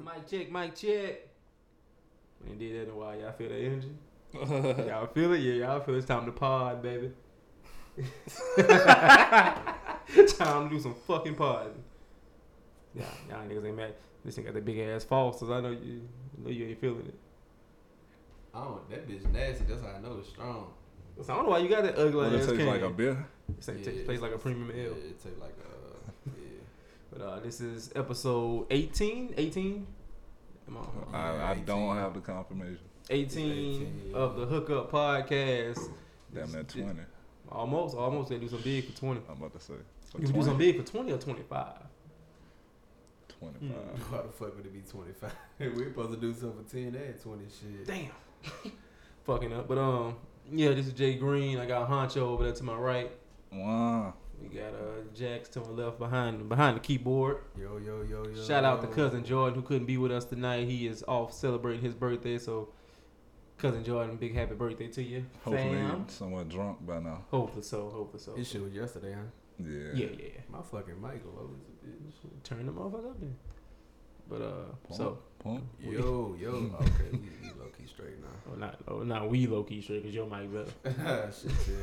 Mic check, mic check. We ain't did that in a while. Y'all feel that energy? y'all feel it? Yeah, y'all feel it's time to pod, baby. time to do some fucking podding. Yeah, y'all niggas ain't mad. This thing got the big ass falses. I know you, I know you ain't feeling it. I don't. That bitch nasty. That's how I know it's strong. So I don't know why you got that ugly What it ass tastes can. like a beer? It tastes- tastes- tastes like a premium Yeah, ale. it tastes like a. Yeah. But uh, this is episode 18. 18? Am I- I, I don't have the confirmation. 18 18, of the Hookup Podcast. Damn that twenty. Almost, almost. They do some big for 20. I'm about to say. So You can do some big for 20 or 25. Twenty-five. Why the fuck would it be 25? We're supposed to do something for 10 and 20 shit. Damn. Fucking up. But um, yeah, this is Jay Green. I got Honcho over there to my right. Wow. We got uh Jax to my left behind behind the keyboard. Yo, yo, yo, yo. Shout out to cousin Jordan who couldn't be with us tonight. He is off celebrating his birthday, so cousin Jordan, big happy birthday to you, Hopefully fam. somewhat drunk by now. Hopefully so. Hopefully so. His shit was yesterday, huh? Yeah. Yeah, yeah. My fucking mic low as a bitch. Turn the motherfucker up then. But uh, Pump, so pump. Yo, yo. Okay, we, we low key straight now. oh, not oh, not we low key straight because your mic better. shit, yeah.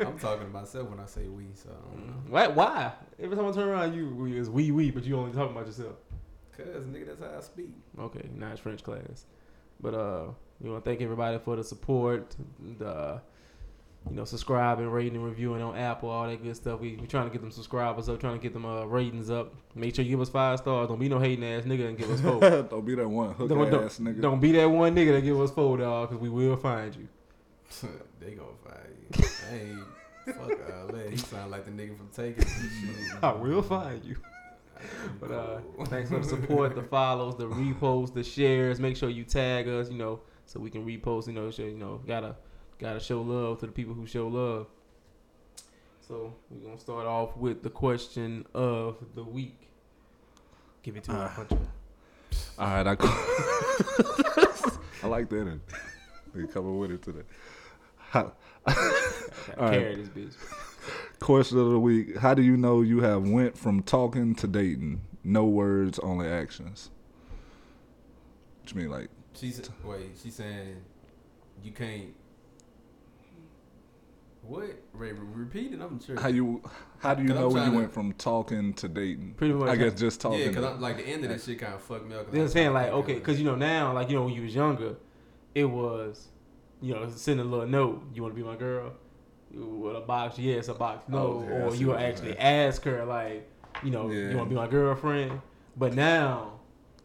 I'm talking to myself when I say we, so I don't know. Why? Why? Every time I turn around, you we is we we, but you only talking about yourself. Cause nigga, that's how I speak. Okay, now it's French class. But uh, we want to thank everybody for the support, the you know subscribing, rating, and reviewing on Apple, all that good stuff. We we trying to get them subscribers up, trying to get them uh, ratings up. Make sure you give us five stars. Don't be no hating ass nigga and give us four. don't be that one hook don't, don't, ass nigga. don't be that one nigga that give us four dog, because we will find you. they gonna find you. I ain't fuck all that. He sound like the nigga from Taken. and shit. I will find you. But uh, thanks for the support, the follows, the reposts, the shares. Make sure you tag us, you know, so we can repost. You know, show, you know, gotta gotta show love to the people who show love. So we're gonna start off with the question of the week. Give it to Uh, our hunter. All right, I, I like that. And they coming with it today. How, Gotta all right. carry this bitch. question of the week: How do you know you have went from talking to dating? No words, only actions. What you mean, like? She's wait. She's saying you can't. What? Ray, repeat it. I'm sure. How you? How do you know when you to- went from talking to dating? Pretty much. I guess just talking. Yeah, because like the end of this shit kind of fucked me up. 'cause They're I'm saying like okay, because you know now, like you know when you was younger, it was, you know, send a little note. You want to be my girl? With a box, yes, a box, no, Oh, yeah, or you actually saying. ask her like, you know, Yeah. you want to be my girlfriend? But now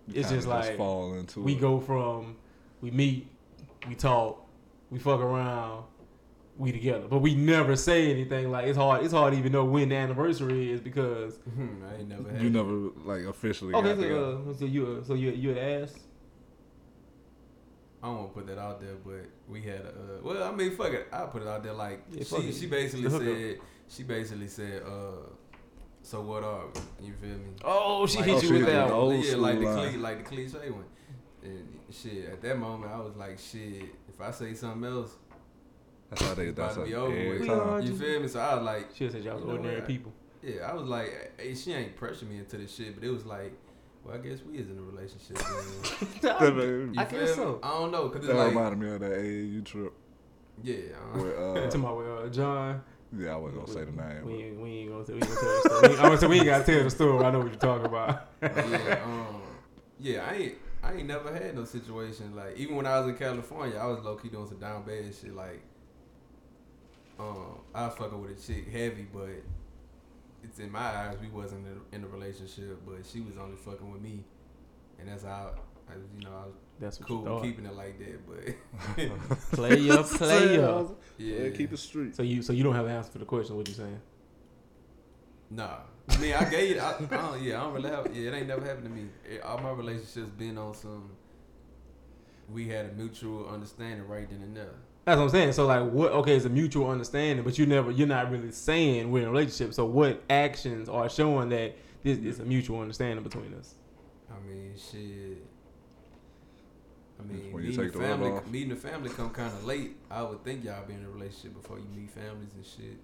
you it's kinda just like fall into we it. go from we meet, we talk, we fuck around, we together, but we never say anything. Like it's hard. It's hard to even know when the anniversary is because I ain't never had. You it. never like officially. okay, got so, uh, so you uh, so you you had asked. I don't want to put that out there, but we had a. Uh, well, I mean, fuck it. I put it out there. Like Yeah, she, she basically said. She basically said, uh, "So what are we?" You feel me? Oh, she Like- hit Oh, you she with that. one. old yeah, school like the line. cli- like the cliche one. And shit, at that moment, I was like, shit. If I say something else, That's how they. It's That's about how to be over with. time. you feel me? So I was like, She said y'all was ordinary people. yeah, I was like, hey, she ain't pressuring me into this shit, but it was like, well, I guess we is in a relationship. then. That You I feel guess so. I don't know, cause it's That like, reminded me of that AAU trip. yeah, uh, Where, to uh, my uh, John. yeah, I wasn't gonna say the name. We but- ain't, we ain't gonna say we ain't gonna tell the story. I'm gonna say we ain't gotta tell the story. I know what you're talking about. yeah, um, yeah, I ain't, I ain't never had no situation like even when I was in California, I was low key doing some down bad shit. Like, um, I was fucking with a chick heavy, but it's in my eyes we wasn't in a, relationship, but she was only fucking with me, and that's how I, was, you know, I was That's cool with keeping it like that. But Player, player. yeah, Yeah, keep it street. So you, so you don't have an answer for the question. What you saying? Nah, I mean, I gave it. I, I don't, yeah, I don't really have. Yeah, it ain't never happened to me. It- all my relationships been on some. We had a mutual understanding right then and there. That's what I'm saying. So like, what? Okay, it's a mutual understanding, but you never, you're not really saying we're in a relationship. So what actions are showing that this is a mutual understanding between us? I mean, shit. I mean, When you meeting take the the family, off. meeting the family come kind of late. I would think y'all be in a relationship before you meet families and shit.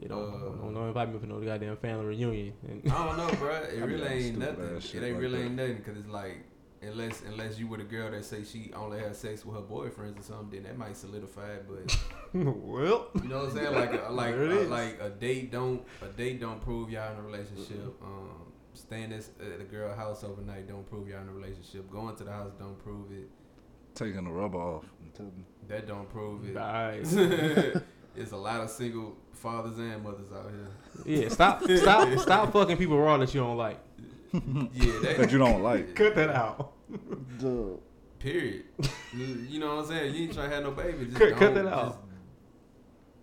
You don't, Uh, don't, don't invite me for no goddamn family reunion. And I don't know, bro. It really ain't nothing. It ain't like really that. ain't nothing because it's like unless unless you were the girl that say she only has sex with her boyfriends or something, then that might solidify it. But well, you know what I'm saying? Like a, like a, like a date don't a date don't prove y'all in a relationship. Um, staying at at a girl house overnight don't prove y'all in a relationship. Going to the house don't prove it. Taking the rubber off. That don't prove it. nice. There's a lot of single fathers and mothers out here. Yeah, stop, stop, stop fucking people raw that you don't like. Yeah, that, That you don't like. Cut that out. Period. you know what I'm saying? You ain't trying to have no baby. Just Cut- cut that out. just-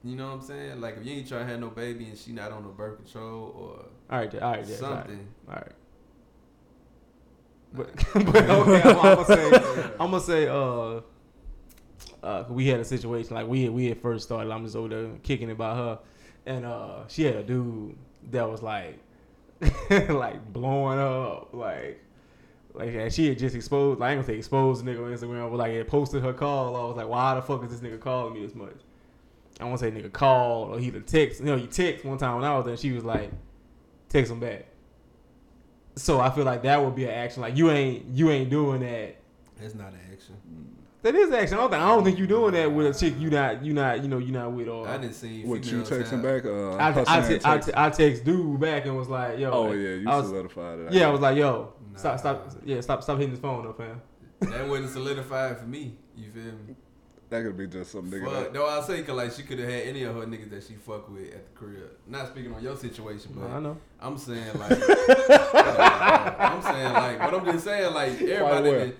you know what I'm saying? Like if you ain't trying to have no baby and she not on the birth control or All right, all right, yeah, all right. something. All right. But, but okay, I'm, I'm gonna say, I'm gonna say, uh, uh, we had a situation like we had, we had first started. I'm just over there kicking it by her, and uh, she had a dude that was like, like blowing up, like, like and she had just exposed. Like, I ain't gonna say exposed the nigga on Instagram, but like it posted her call. I was like, why the fuck is this nigga calling me this much? I want to say nigga called or he the text. You know, you text one time when I was there. She was like, text him back. So I feel like that would be an action. Like you ain't you ain't doing that. That's not an action. That is action. I don't think I don't think you doing that with a chick you not you not you know you not with or. I didn't see What you females texting back? Uh, I, her I, I, text- te- I text dude back and was like, yo. Oh like, yeah, you I was, solidified it. yeah, I was like, yo, stop, Nah. stop, yeah, stop, stop hitting his phone up, fam. That wasn't solidified for me. You feel me? that could be just some nigga. Fuck. That, No, I say cause like she could have had any of her niggas that she fuck with at the crib. Not speaking on your situation, but I know. I'm saying like, I'm saying like, but I'm just saying like everybody, where? that,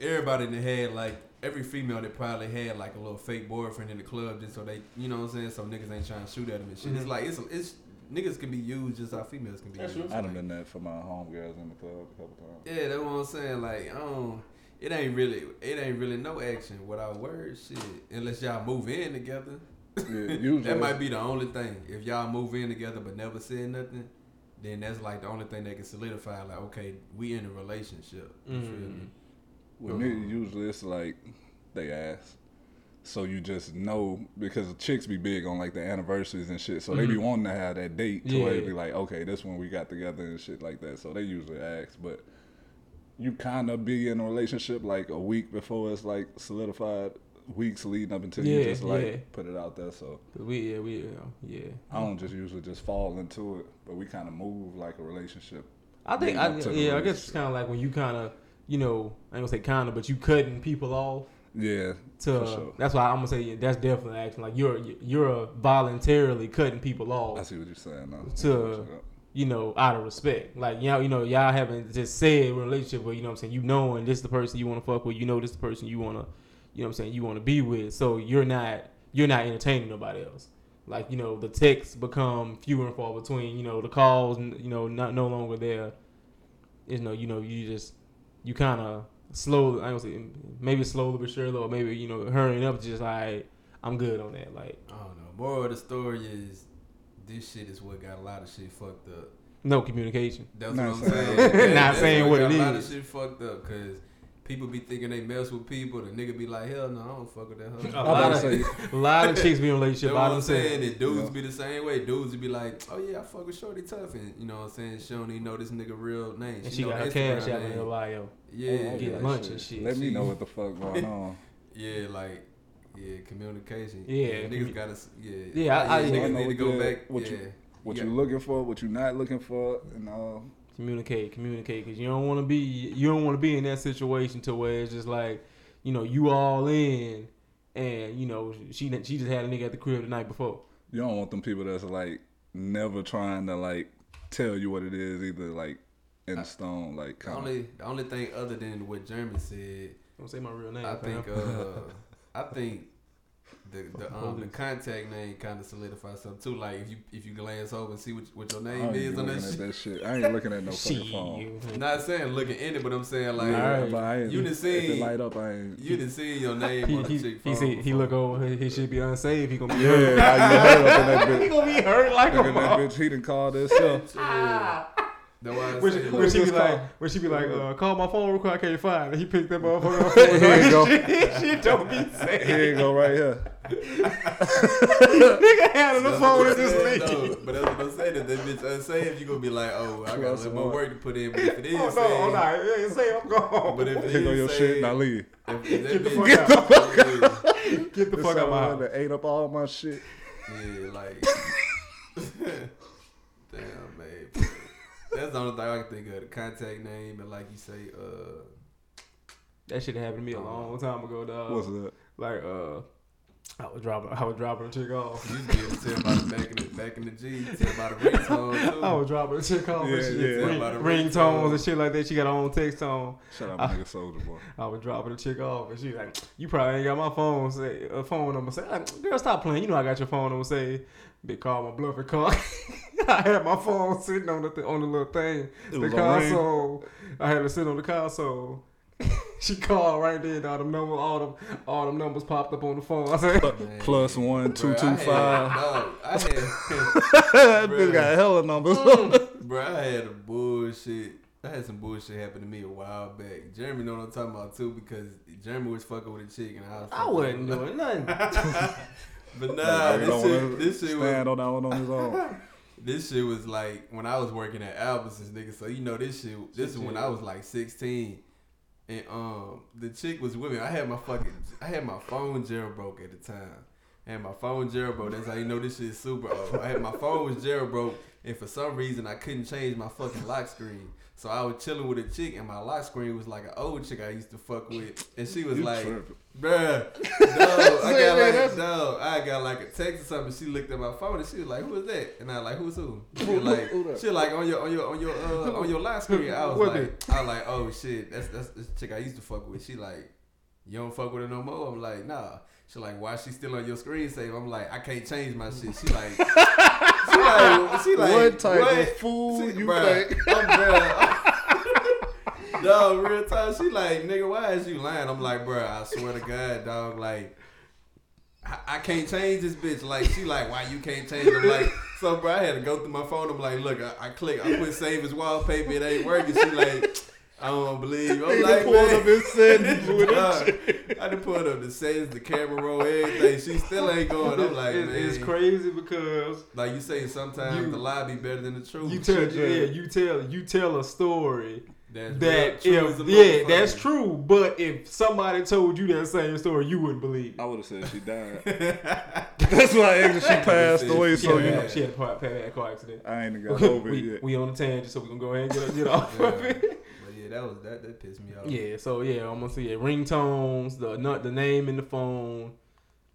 everybody that had like every female that probably had like a little fake boyfriend in the club just so they, you know what I'm saying, so niggas ain't trying to shoot at them and shit. It's Mhm. like it's it's niggas can be used just how females can be That's used. I done Like, done that for my homegirls in the club a couple times. yeah, that's what I'm saying. Like, I don't. It ain't really, it ain't really no action without words, shit. Unless y'all move in together, Yeah, that might be the only thing. If y'all move in together but never said nothing, then that's like the only thing that can solidify. Like, okay, we in a relationship. You feel Mm. me? With me, usually it's like they ask. So you just know because the chicks be big on like the anniversaries and shit. So they be Mhm. wanting to have that date to where it Yeah. be like, okay, this one we got together and shit like that. So they usually ask, but you kind of be in a relationship like a week before it's like solidified. Weeks leading up until you just like yeah. put it out there. So we yeah we yeah, yeah. I don't just usually just fall into it, but we kind of move like a relationship. I think I, up to the yeah I guess it's kind of like when you kind of you know I ain't gonna say kind of but you cutting people off. Yeah, to sure. that's why I'm gonna say yeah, that's definitely action. Like you're you're voluntarily cutting people off. I see what you're saying. Now. To- you know, out of respect. Like y'all, you know, y'all haven't just said relationship, but you know what I'm saying. You knowing this is the person you want to fuck with. You know this the person you want to, you know what I'm saying. You want to be with. So you're not you're not entertaining nobody else. Like you know the texts become fewer and far between. You know the calls, you know, not no longer there. You know, you know, you just you kind of slowly. I don't say maybe slowly but surely, or maybe you know hurrying up. Just like I'm good on that. Like I don't know. Moral of the story is this shit is what got a lot of shit fucked up. no communication. That's Not what I'm saying- saying. Not saying what got it a lot of shit fucked up because people be thinking they mess with people. The nigga be like, hell no, I don't fuck with that. A Hoe. I'm lot of say, a lot of chicks be in a relationship You know what I'm saying? themselves. And dudes Yeah. be the same way. Dudes be like, oh yeah, I fuck with Shorty Tough, and you know what I'm saying? She don't even know this nigga real name. And she know got her Instagram cash out in her bio. Yeah, Oh, Get okay, lunch and shit. Let me know what the fuck going on. yeah, like. Yeah, communication. Yeah, niggas commu- gotta. Yeah, Yeah, I- I- niggas I know need to what go you- back. what yeah, you- What Yeah. you looking for, what you not looking for, and all. Communicate, communicate, because you don't want to be you don't want to be in that situation to where it's just like, you know, you all in, and you know she she just had a nigga at the crib the night before. You don't want them people that's like never trying to like tell you what it is, either like in stone, like The only the only thing other than what Jeremy said, Don't say my real name. I fam. think uh I think the the um the contact name kind of solidifies something too. Like if you if you glance over and see what what your name ain't is be on that looking at shit. that shit. I ain't looking at no fucking phone. Not saying looking in it, but I'm saying like yeah, Alright. but I ain't, You done if it seen- light up, I ain't. you didn't see your name He, on a he, chick he, see, he look over. He, he should be unsafe. He gonna be yeah, hurt. how you hurt up in that he gonna be hurt like a that bitch. He done called himself. Yeah. That's why I When she, said, when she be like, call- when she be like, uh, call my phone real quick, I can't find it. He picked that motherfucker up. Here you go. Shit, shit don't be Here you go, right here. Nigga handle the phone and just Yeah, but that's what I'm saying. If that bitch unsaved, you gonna be like, oh, I got a Plus little more work to put in. But if it is Oh, no, saved, oh, no, yeah, say I'm gone. but if it Hit on your saved, shit, now leave. if, if that Get the bitch- fuck Yeah, Get the This fuck out of my someone house. that ate up all my shit. Yeah, like, damn, man. That's the only thing I can think of. The contact name and like you say, uh, That shit happened to me a long time ago, dog. What's that? Like, uh, I was dropping, I was dropping a chick off. you able tell about the back in the back in the G, tell about the ringtone too. I was dropping a chick off Yeah, and yeah. Ring, ringtones ringtone. and shit like that. She got her own text out I- my nigga Soldier Boy. I was dropping a chick off, and she like, "You probably ain't got my phone say a uh, phone number." Say, like, "Girl, stop playing. You know I got your phone number." Say, "Big call my bluffing car." I had my phone sitting on the th- on the little thing, It the ring. console. I had it sit on the console. she called right then. All them numbers, all them, all them numbers popped up on the phone. I said, Man. Plus one, two, Bruh, two, I had- five. Dog, I had, that bitch got hella numbers. Mm, bro, I had a bullshit. I had some bullshit happen to me a while back. Jeremy know what I'm talking about too because Jeremy was fucking with a chick and I was. I wasn't doing nothing." but nah, Nigga this shit, wanna this shit was stand on that one on his own. this shit was like when I was working at Albertsons, nigga. So you know this shit. This is when I was like 16, and um, the chick was with me. I had my fucking, I had my phone jailbroke at the time. And my phone jailbroke. That's how you know this shit is super old. I had my phone was jailbroke, and for some reason I couldn't change my fucking lock screen. So I was chilling with a chick, and my lock screen was like an old chick I used to fuck with, and she was You like, tripping. Bruh, no, I got like no, I got like a text or something. She looked at my phone and she was like, "Who is that?" And I was like, "Who's who?" She was like, "She was like on your on your on your uh, on your lock screen." I was like, I was like, "Oh shit, that's that's the chick I used to fuck with." She like, "You don't fuck with her no more?" I'm like, "Nah." She like, "Why she still on your screen save?" I'm like, "I can't change my shit." She like, she like, she like, what type what? of fool She- you bruh, think? I'm, bruh, dog, real time. She like, nigga, why is you lying? I'm like, bro, I swear to God, dog, like, I, I can't change this bitch. Like, she like, why you can't change it? I'm like, so, bro, I had to go through my phone. I'm like, look, I, I click, I put save as wallpaper. It ain't working. She like, I don't believe. you. I'm Nigga like, pulled man. up his settings with I done pulled up the settings, the camera roll, everything. She still ain't going. I'm like, It- man. it's crazy because Like you say, sometimes You- the lie be better than the truth. you tell, shit, yeah, yeah. you tell, you tell a story That's that real true if yeah, motherfucker. that's true. But if somebody told you that same story, you wouldn't believe it. I would have said she died. That's why I she passed away. she So yeah, you, died. she had a car, had a car accident. I ain't got over it we, yet. we on a tangent, so we gonna go ahead and get, get off of it. Yeah, that was that. That pissed me off. Yeah, so yeah, I'm gonna see yeah, ringtones, the not the name in the phone,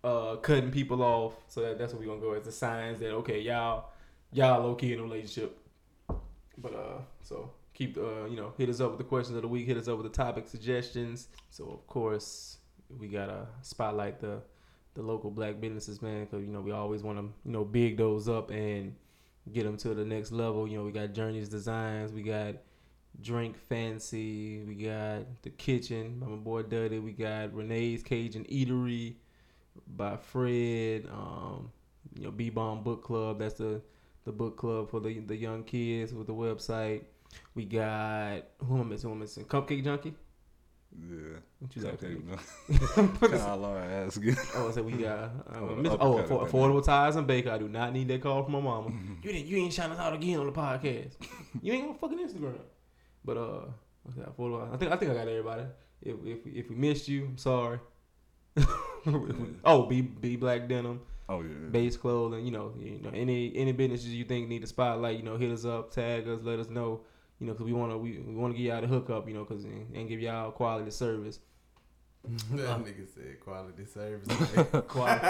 uh, cutting people off. So that, that's what we gonna go as the signs that okay, y'all, y'all low key in a relationship. But uh, so keep uh, you know, hit us up with the questions of the week, hit us up with the topic suggestions. So of course, we gotta spotlight the the local black businesses, man, because you know we always want to you know big those up and get them to the next level. You know, we got Journee's Designs, we got Drink Fancii, we got The Kitchen by my boy Duddy, we got Renae's Cajun Eatery by Fred, um, you know, Be Bomb Book Club, that's the the book club for the the young kids with the website. We got who am I missing? Who am I missing? Cupcake Junkie. Yeah. What you like? Put this- Kyle Laura ass again. Oh, so we got Oh, miss- oh, it, affordable tires and bacon. I do not need that call from my mama. you didn't, you ain't shouting us out again on the podcast. you ain't on fucking Instagram. But uh, okay, affordable. I think I think I got everybody. If if if we missed you, I'm sorry. Oh, be be black denim, Oh yeah. base clothing. You know, you know any any businesses you think need a spotlight. You know, hit us up, tag us, let us know. You know, cause we wanna we, we wanna give y'all the hookup. You know, cause and give y'all quality service. That uh, nigga said quality service. Quality.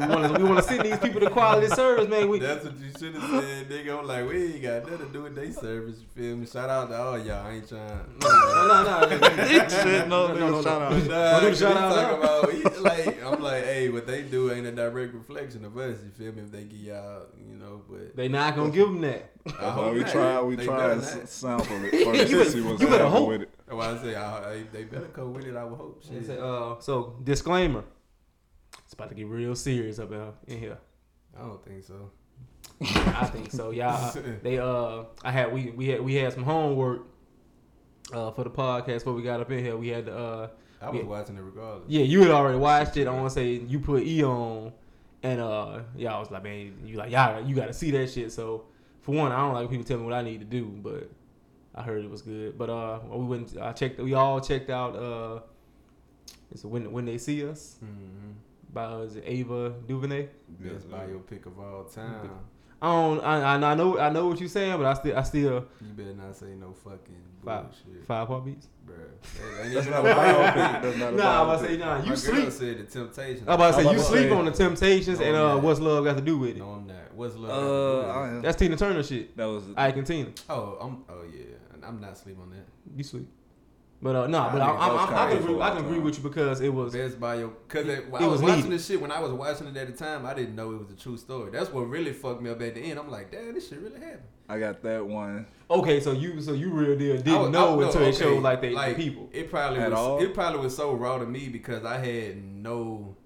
we want to we want to send these people the quality service, man. We That's what you should have said, nigga. I'm like, we ain't got nothing to do with they service. You feel me? Shout out to all y'all. I ain't trying. no no no. Shit, no, nigga, shout out. Nah, Don't do the 'cause shout out about, he, like, I'm like, hey, what they do ain't a direct reflection of us. You feel me? If they give y'all, you know, but They not gonna give them that. I hope we try. We try better to not. sample it first You to better- see what's you better hope. with it. That's why I say I, I, they better come with it. I would hope. Shit. say, uh, so disclaimer. It's about to get real serious up in, here. I don't think so. I think so. Y'all, they uh, I had we we had we had some homework uh for the podcast before we got up in here. We had to uh I was watching it regardless. Yeah, you had already watched it. I want to say Yeah, I was Yeah. watching it regardless. it. I want to say you put E on, and uh, yeah, I was like, man, you like, yeah, you got to see that shit. So for one, I don't like people telling me what I need to do, but I heard it was good. But uh, we went. I checked. We all checked out. Uh, it's when when they see us Mm-hmm. by uh, is it Ava DuVernay. Best biopic of all time. I don't. I, I I know. I know what you're saying, but I still. I still You better not say no fucking Five. bullshit, five heartbeats. bruh. That ain't That's not no a biopic. biopic. Not Nah, I'm about to say nah. You girl sleep. said the Temptations. I'm about to say you sleep on the Temptations, No, and uh, what's love got to do with it? No, I'm not. What's love? Uh, got to do with it? am. That's Tina Turner shit. That was Ike and Tina. Oh, I'm. Oh yeah, I'm not sleep on that. You sleep. But uh, no, I but I, think I, that I, I, can agree, I can agree with you because it was. Best bio, cause it, when It I was, was watching needed. this shit when I was watching it at the time, I didn't know it was a true story. That's what really fucked me up at the end. I'm like, damn, this shit really happened. I got that one. Okay, so you so you real deal didn't was- know I- no, until it showed like they the people. It probably At was. all? It probably was so raw to me because I had no.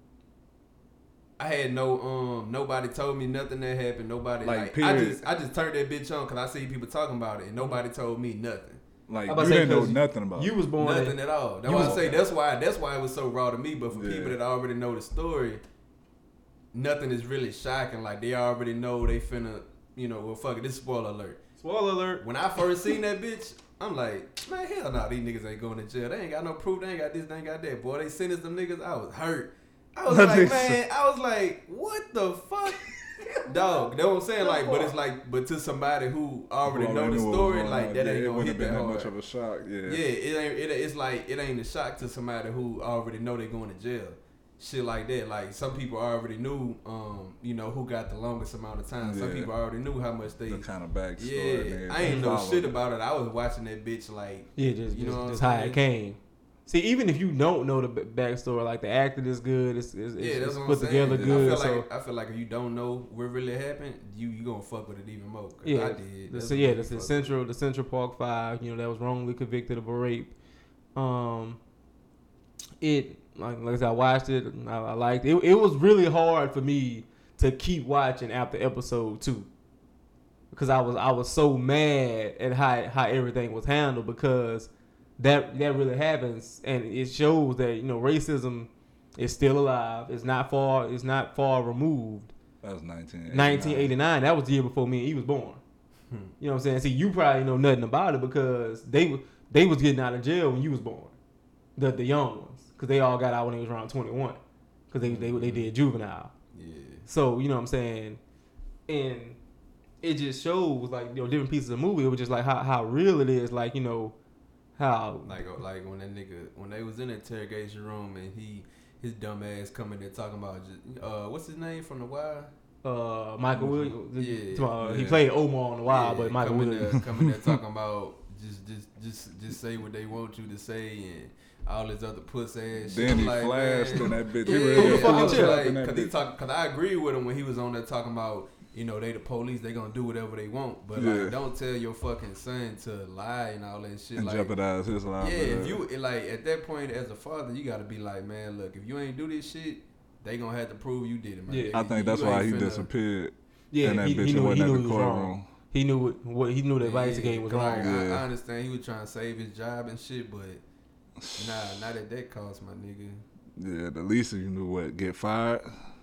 I had no um nobody told me nothing that happened. Nobody Like, like, I just I just turned that bitch on because I see people talking about it and nobody told me nothing. Like I'm about you to say, didn't know nothing about. You it. was born. Nothing at all. That's you why I say that's why that's why it was so raw to me. But for Yeah. people that already know the story, nothing is really shocking. Like they already know they finna, you know. Well, fuck it. This spoiler alert. Spoiler alert. When I first seen that bitch, I'm like, man, hell no, these niggas ain't going to jail. They ain't got no proof. They ain't got this. They ain't got that. Boy, they sentenced them niggas. I was hurt. I was like, man, I was like, what the fuck? Dog, that's what I'm saying. Like, but it's like, but to somebody who already Well, know the knew what was story, like that Yeah, ain't it gonna wouldn't hit that been that hard. much of a shock. Yeah. Yeah, it ain't. It, it's like it ain't a shock to somebody who already know they going to jail. Shit like that. Like some people already knew, um, you know, who got the longest amount of time. Some people already knew how much they. The kind of backstory. and Yeah, I ain't know shit about it. I was watching that bitch like, Yeah, just You just, know what just how it came. See, even if you don't know the backstory, like the acting is good, it's, it's, yeah, it's, that's it's what put together I good. feel So like I feel like if you don't know what really happened, you you gonna fuck with it even more. yeah, I did. the, That's so yeah, the, central the Central Park Five, you know, that was wrongly convicted of a rape. Um, it like like I said, I watched it. I, I liked it. It was really hard for me to keep watching after episode two because I was I was so mad at how how everything was handled because that that really happens and it shows that you know racism is still alive. It's not far. It's not far removed. That was 1989. 1989. That was the year before me and he was born. Hmm. You know what I'm saying? See, you probably know nothing about it because they they was getting out of jail when you was born. The the young ones, because they all got out when they was around 21, because they, they they did juvenile. Yeah. So you know what I'm saying, and it just shows like you know different pieces of the movie. It was just like how how real it is. Like you know how Like uh, like when that nigga when they was in the interrogation room and he his dumb ass coming there talking about just, uh what's his name from the wire? uh Michael Williams. Yeah, he yeah. played Omar on the Wire, Yeah, but Michael coming Williams. there, coming there talking about just just just just say what they want you to say and all this other puss ass shit. Then I'm he like, flashed man, in that bitch. Yeah, He Who really the fuck fucked is Chip? up like, cause he bitch. talk, cause I agree with him when he was on there talking about, you know, they the police, they gonna do whatever they want, but Yeah. like, don't tell your fucking son to lie and all that shit. and like, jeopardize his life. yeah, if you like at that point as a father, you gotta be like, man, look, if you ain't do this shit, they gonna have to prove you did it, man. Yeah. I think You that's why he finna- disappeared. Yeah, and that he, bitch he knew, wasn't he at knew the he wrong. courtroom. He knew what, what he knew the advice he Yeah, gave was like, wrong. I, Yeah. I understand he was trying to save his job and shit, but nah, not at that cost, my nigga. Yeah, the least you knew what get fired.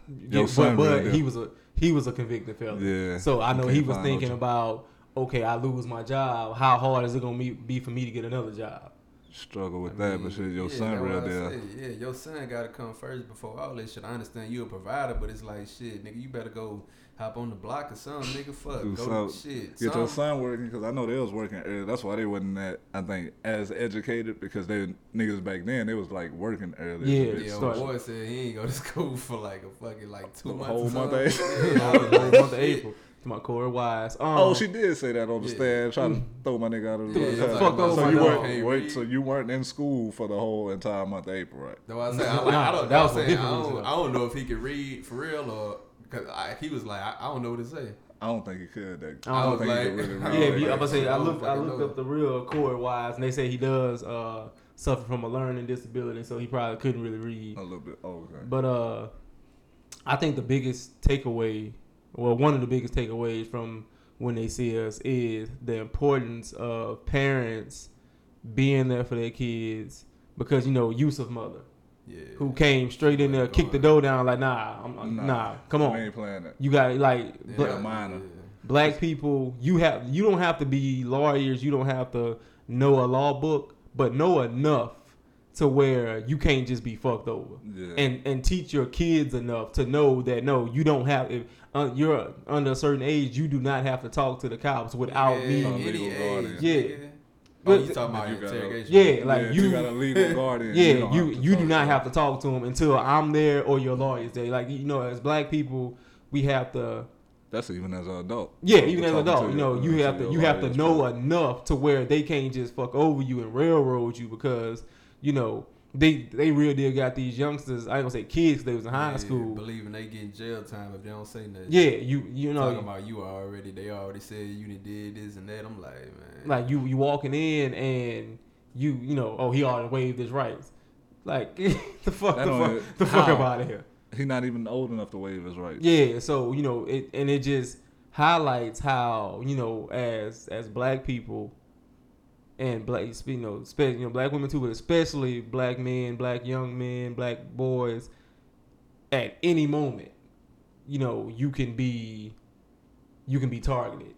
Yeah, Your son but, but he was a he was a convicted felon. Yeah, So I know he was thinking about okay, I lose my job. How hard is it gonna be, be for me to get another job? Struggle with I that, but shit, your yeah, son real what I there. Yeah, your son gotta come first before all this shit. I understand you a provider, but it's like shit, nigga. You better go hop on the block or something, nigga. Fuck, Do go something. shit. Get your something. son working because I know they was working early. That's why they wasn't that I think as educated because they niggas back then they was like working early. Yeah, Bitch, Yeah, Start- old boy said he ain't go to school for like a fucking like two A months. whole or month, something. Yeah, whole month of. April. To my Korey Wise. Um, Oh, she did say that on the Yeah. stand, trying to Mm. throw my nigga out of the Yeah, room. like, Fuck over so you weren't, Can't wait, read. so you weren't in school for the whole entire month of April, right? That's why I say I, like, Nah, I don't. that was I'm saying, I don't. I don't know if he could read for real or because he was like I, I don't know what to say. I don't think he could. That, I I don't was think he like- could really read. Yeah, Oh, if you. I'm gonna say I I looked I looked up the real Korey Wise, and they say he does uh, suffer from a learning disability, so he probably couldn't really read. a little bit. Oh, okay. But uh, I think the biggest takeaway, well, one of the biggest takeaways from when they see us is the importance of parents being there for their kids, because you know Yusef mother Yeah. who came straight in there, Wasn't kicked the door down like nah, I'm, I'm- nah, come on, ain't playing it. you got like Yeah, bla- minor. black people. You have you don't have to be lawyers. You don't have to know a law book, but know enough to where you can't just be fucked over. Yeah. and and teach your kids enough to know that no, you don't have if uh, you're under a certain age, you do not have to talk to the cops without yeah, me. Any legal age, guardian. Yeah. nigga. Oh, you talking about You interrogation? Yeah, like yeah, you- got a legal guardian. Yeah, don't you you do not have to talk to them until I'm there or your lawyer's there. Like you know, as black people, we have to. That's even as an adult. Yeah, even as an adult, you know, you have to you have to know enough to where they can't just fuck over you and railroad you because you know they they real deal got these youngsters. I ain't gonna say kids. They was in high Yeah, school. Believing they get jail time if they don't say nothing. Yeah, you you know talking about you already. They already said you did this and that. I'm like, man. like you you walking in and you you know oh he already waived his rights like the fuck That the fuck, even- the fuck how? up out of here He not even old enough to waive his rights. yeah so you know it and it just highlights how you know as as black people and black you know you know black women too but especially black men black young men black boys at any moment you know you can be you can be targeted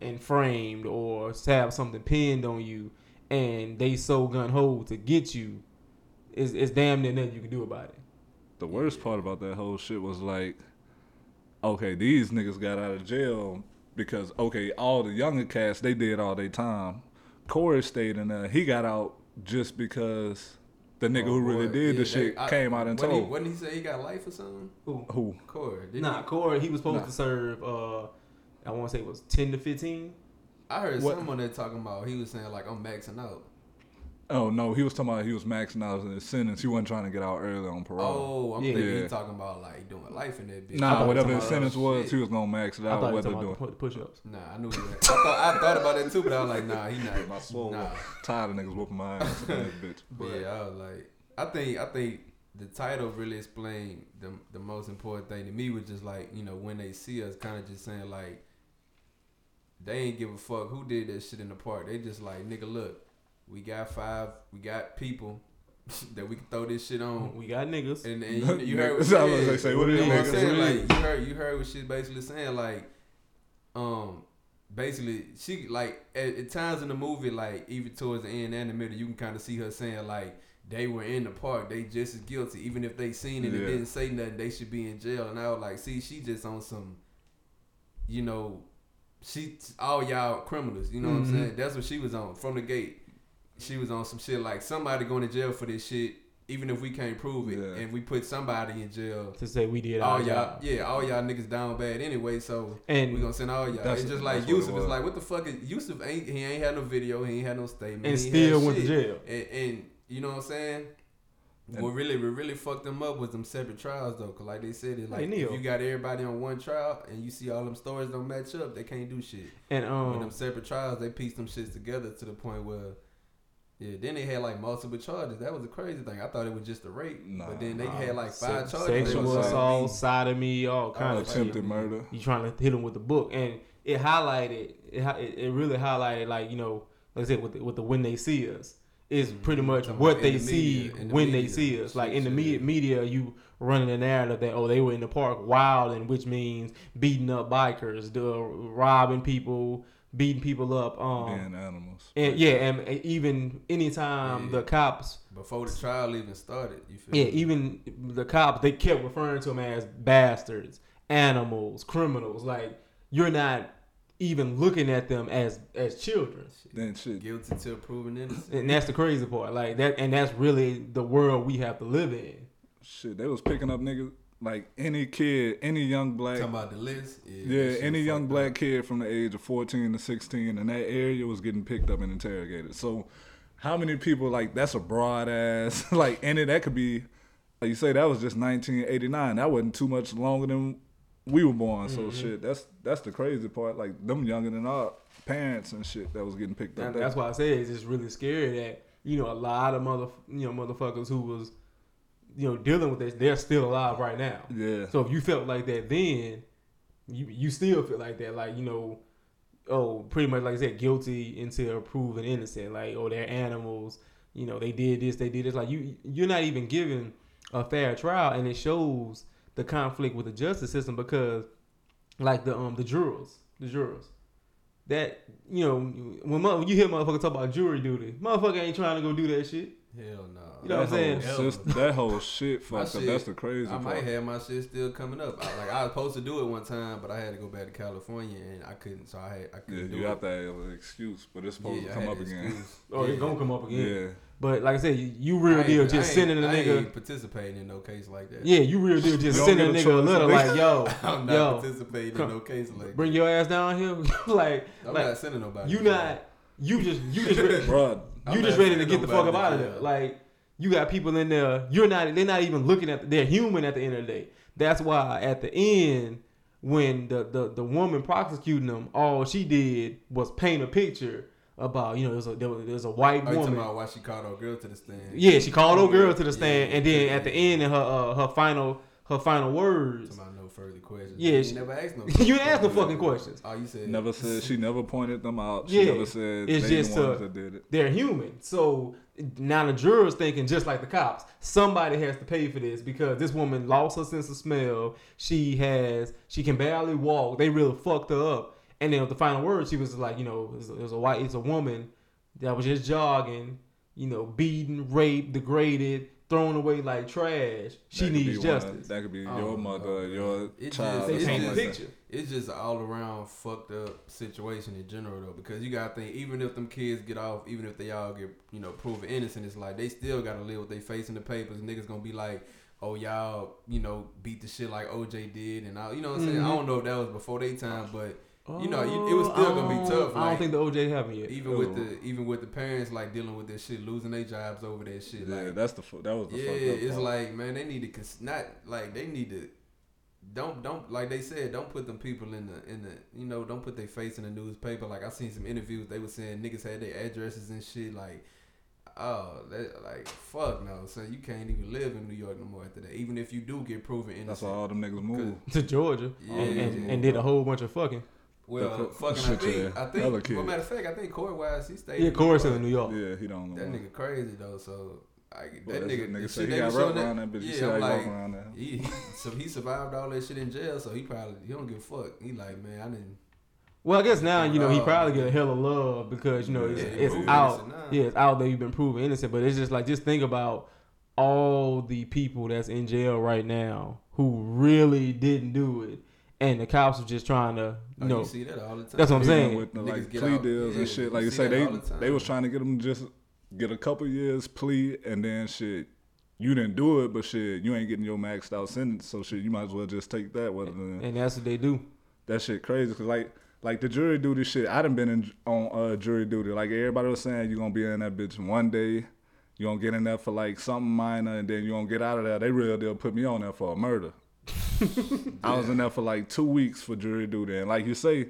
and framed or have something pinned on you and they so gun ho to get you it's, it's damn near nothing you can do about it The worst part about that whole shit was like, okay, these niggas got out of jail because okay, all the younger cats they did all their time. Korey stayed in there. He got out just because the nigga Oh, who really boy. did Yeah, the shit I- came out and wasn't told. He, wasn't he say he got life or something? Who? Who? Korey. Didn't Nah, he? Korey, he was supposed Nah. to serve. Uh, I want to say it was ten to fifteen. I heard What- someone that talking about. He was saying like I'm maxing out. Oh no, he was talking about he was maxing out his sentence. He wasn't trying to get out early on parole. Oh, I'm Yeah. thinking Yeah. he talking about like doing life in that bitch. Nah, thought whatever was his sentence was, shit. he was gonna max it I out. thought he was Whether doing. the push ups. Nah, I knew. He was, I thought I thought about it too, but I was like, nah, he not. My soul Nah. tired of niggas whooping my ass in this bitch. But yeah, I was like, I think I think the title really explained the the most important thing to me was just like you know when they see us, kind of just saying like they ain't give a fuck who did that shit in the park. They just like nigga, look, we got five, we got people that we can throw this shit on. We got niggas. And, and you, you heard what, So I was yeah, say, what you are know what I'm niggas? saying? Like you heard you heard what she's basically saying. Like, um, basically she like at, at times in the movie, like even towards the end and the middle, you can kind of see her saying like they were in the park, they just as guilty, even if they seen it and didn't say nothing, they should be in jail. And I was like, see, she just on some, you know, she all y'all criminals. You know what Mhm. I'm saying? That's what she was on from the gate. She was on some shit like somebody going to jail for this shit, even if we can't prove it, Yeah. and we put somebody in jail. to say we did All y'all, job. yeah, all y'all niggas down bad anyway. So And we gonna send all y'all. It's just like that's what it Yusef is was. like, what the fuck is Yusef? Ain't he ain't had no video? He ain't had no statement. and he ain't still had went to shit. jail. And, and you know what I'm saying? And- what really, what really fucked them up was them separate trials though, cause like they said, it like Hey, if you got everybody on one trial and you see all them stories don't match up, they can't do shit. And But um, them separate trials, they piece them shits together to the point where, yeah. Then they had like multiple charges. That was the crazy thing. I thought it was just a rape, Nah. but then they Nah. had like five se- charges. Sexual was like, assault, sodomy, all kind of shit. Attempted murder. You trying to hit them with the book, and it highlighted. It, it it really highlighted, like you know, like I said, with the, with the when they see us is pretty Mhm. much Talking what they the see media- in the when they see us. Like in the media, media, you running the narrative that oh they were in the park wilding, which means beating up bikers, the robbing people, beating people up. Um, Being animals. and yeah, and even anytime Yeah. the cops before the trial even started. You feel yeah, me? even the cops they kept referring to them as bastards, animals, criminals. Like you're not even looking at them as as children, Then shit. guilty till proven innocent. and that's the crazy part. Like that, and that's really the world we have to live in. Shit, they was picking up niggas like any kid, any young black. Talking about the list. Yeah, Yeah, any young black up. kid from the age of 14 to 16 in that area was getting picked up and interrogated. So, how many people, like, that's a broad ass, like, and it, that could be, like you say, that was just 1989. That wasn't too much longer than we were born. So, Mm-hmm. shit, that's that's the crazy part. Like, them younger than our parents and shit that was getting picked up. That's why I say it's just really scary that you know a lot of mother you know motherfuckers who was you know dealing with this, they're still alive right now. Yeah. So if you felt like that then, you you still feel like that, like you know, oh, pretty much like I said, guilty until proven innocent. Like oh, they're animals. you know, they did this, they did this. Like you, you're not even given a fair trial, and it shows the conflict with the justice system because, like the um the jurors, the jurors, that you know when, mo- when you hear motherfucker talk about jury duty, motherfucker ain't trying to go do that shit. Hell no. You know what I'm saying? That whole, that whole shit My fucked up. shit, That's the crazy I part. might have my shit still coming up. I, like I was supposed to do it one time, but I had to go back to California and I couldn't. So I had I couldn't do you it. have to have an excuse, but it's supposed Yeah, to come up again. excuse. Oh, yeah. it's gonna come up again. Yeah, But like I said, you, you real I deal just ain't- sending a I nigga. ain't participating in no case like that. Yeah, you real deal just sending a nigga a letter like, yo, I'm not yo, participating come- in no case like that. bring your ass down here. like, I'm like not sending nobody. you not, you just, you just, ready, bro. I'm you just ready to get the fuck up out of there. Like, you got people in there. You're not. They're not even looking at. They're human at the end of the day. That's why at the end, when the the, the woman prosecuting them, all she did was paint a picture about you know there's a there was, there's a white Are you talking woman. about why she called her girl to the stand? Yeah, she called her girl to the stand, Yeah, and then at the end, in her uh, her final her final words, Talking no further questions. Yeah, you she- never asked no. Questions. You didn't ask no fucking questions. Oh, you said Never said she never pointed them out. She Yeah, never said it's they just the ones a- that did it. they're human. So now the jurors thinking just like the cops. Somebody has to pay for this because this woman lost her sense of smell. She has she can barely walk. They really fucked her up. And then with the final word, she was like, you know, it was, it was a white, it's a woman that was just jogging, you know, beaten, raped, degraded, thrown away like trash. She That could be needs one- justice. That could be Oh, your mother, man. your It child. just- it's paint like just- that. picture. it's just all around fucked up situation in general though because you gotta think even if them kids get off even if they all get you know proven innocent it's like they still gotta live with they face in the papers niggas gonna be like oh y'all you know beat the shit like OJ did and I, you know what I'm saying Mhm. I don't know if that was before they time but You know, it was still gonna be Oh, tough, I don't think the OJ happened yet. even with the even with the parents like dealing with this shit losing their jobs over that shit Yeah, like that's the fu- that was the yeah fucked up it's part. like man they need to cons- not like they need to don't don't like they said don't put them people in the in the you know don't put their face in the newspaper like I seen some interviews they were saying niggas had their addresses and shit like oh that like fuck no so you can't even live in New York no more after that even if you do get proven innocent That's why all them niggas move. to Georgia Yeah, and, and, yeah. and did a whole bunch of fucking. Well The- fucking I think. I think well kids. matter of fact I think Korey Wise he stayed Yeah, in Corey's New in New York. Yeah, he don't know. That nigga crazy though. So like, Boy, that that nigga, shit- nigga shit said he they got wrapped around that- that bitch. Yeah, see how I'm he like, around there. he, so he survived all that shit in jail. So he probably he don't give a fuck. He like, man, I didn't. Well, I guess now you know he probably get a hell of love because you know it's, Yeah, he it's out. Yeah, it's out that you've been proven innocent. But it's just like just think about all the people that's in jail right now who really didn't do it, and the cops are just trying to Oh, you know. you see that all the time. That's what I'm Even saying. with the like get plea out- deals yeah, and shit. Like you say, they the they was trying to get them just get a couple years plea and then shit. You didn't do it, but shit, you ain't getting your maxed out sentence. So shit, you might as well just take that. Whether than and that's what they do. that shit crazy. Cause like like the jury duty shit, I done been in on uh, jury duty. Like everybody was saying, you gonna be in that bitch one day. You gonna get in there for like something minor, and then you gonna get out of there. They real deal put me on there for a murder. I was in there for like two weeks for jury duty, and like you say,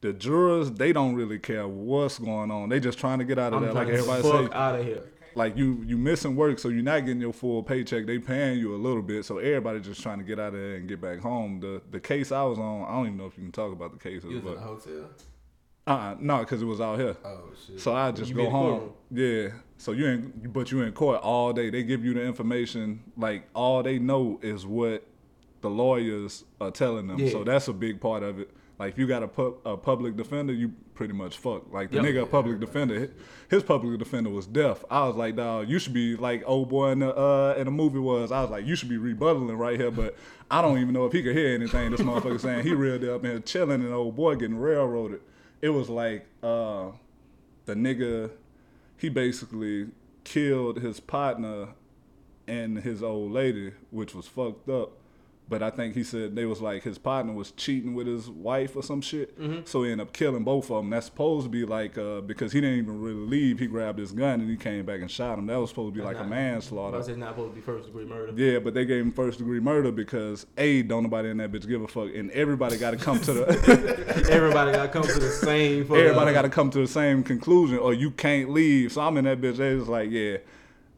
the jurors they don't really care what's going on. They just trying to get out of I'm there. Like everybody say, out of here. like you you missing work, so you're not getting your full paycheck. They paying you a little bit, so everybody just trying to get out of there and get back home. The the case I was on, I don't even know if you can talk about the cases, You was in but a hotel. uh uh no, because it was out here. Oh shit. So I just You go home. Yeah. So you in, but you in court all day. They give you the information. Like all they know is what the lawyers are telling them. Yeah. So that's a big part of it. Like if you got a, pu- a public defender, you pretty much fuck. Like the Yep. nigga a public defender, his public defender was deaf. I was like, dog, you should be like old boy in the uh, in the movie was. I was like, you should be rebuttaling right here, but I don't even know if he could hear anything. This motherfucker saying he real deal up and chilling, and old boy getting railroaded. It was like uh, the nigga, he basically killed his partner and his old lady, which was fucked up. But I think he said they was like his partner was cheating with his wife or some shit. Mm-hmm. So he ended up killing both of them. That's supposed to be like uh, because he didn't even really leave. He grabbed his gun and he came back and shot him. That was supposed to be like a Not- manslaughter. It's not supposed to be first degree murder. Yeah, but they gave him first degree murder because a don't nobody in that bitch give a fuck, and everybody got to come to the Everybody got to come to the same. everybody got to come to the same conclusion, or you can't leave. So I'm in that bitch. They was like, yeah,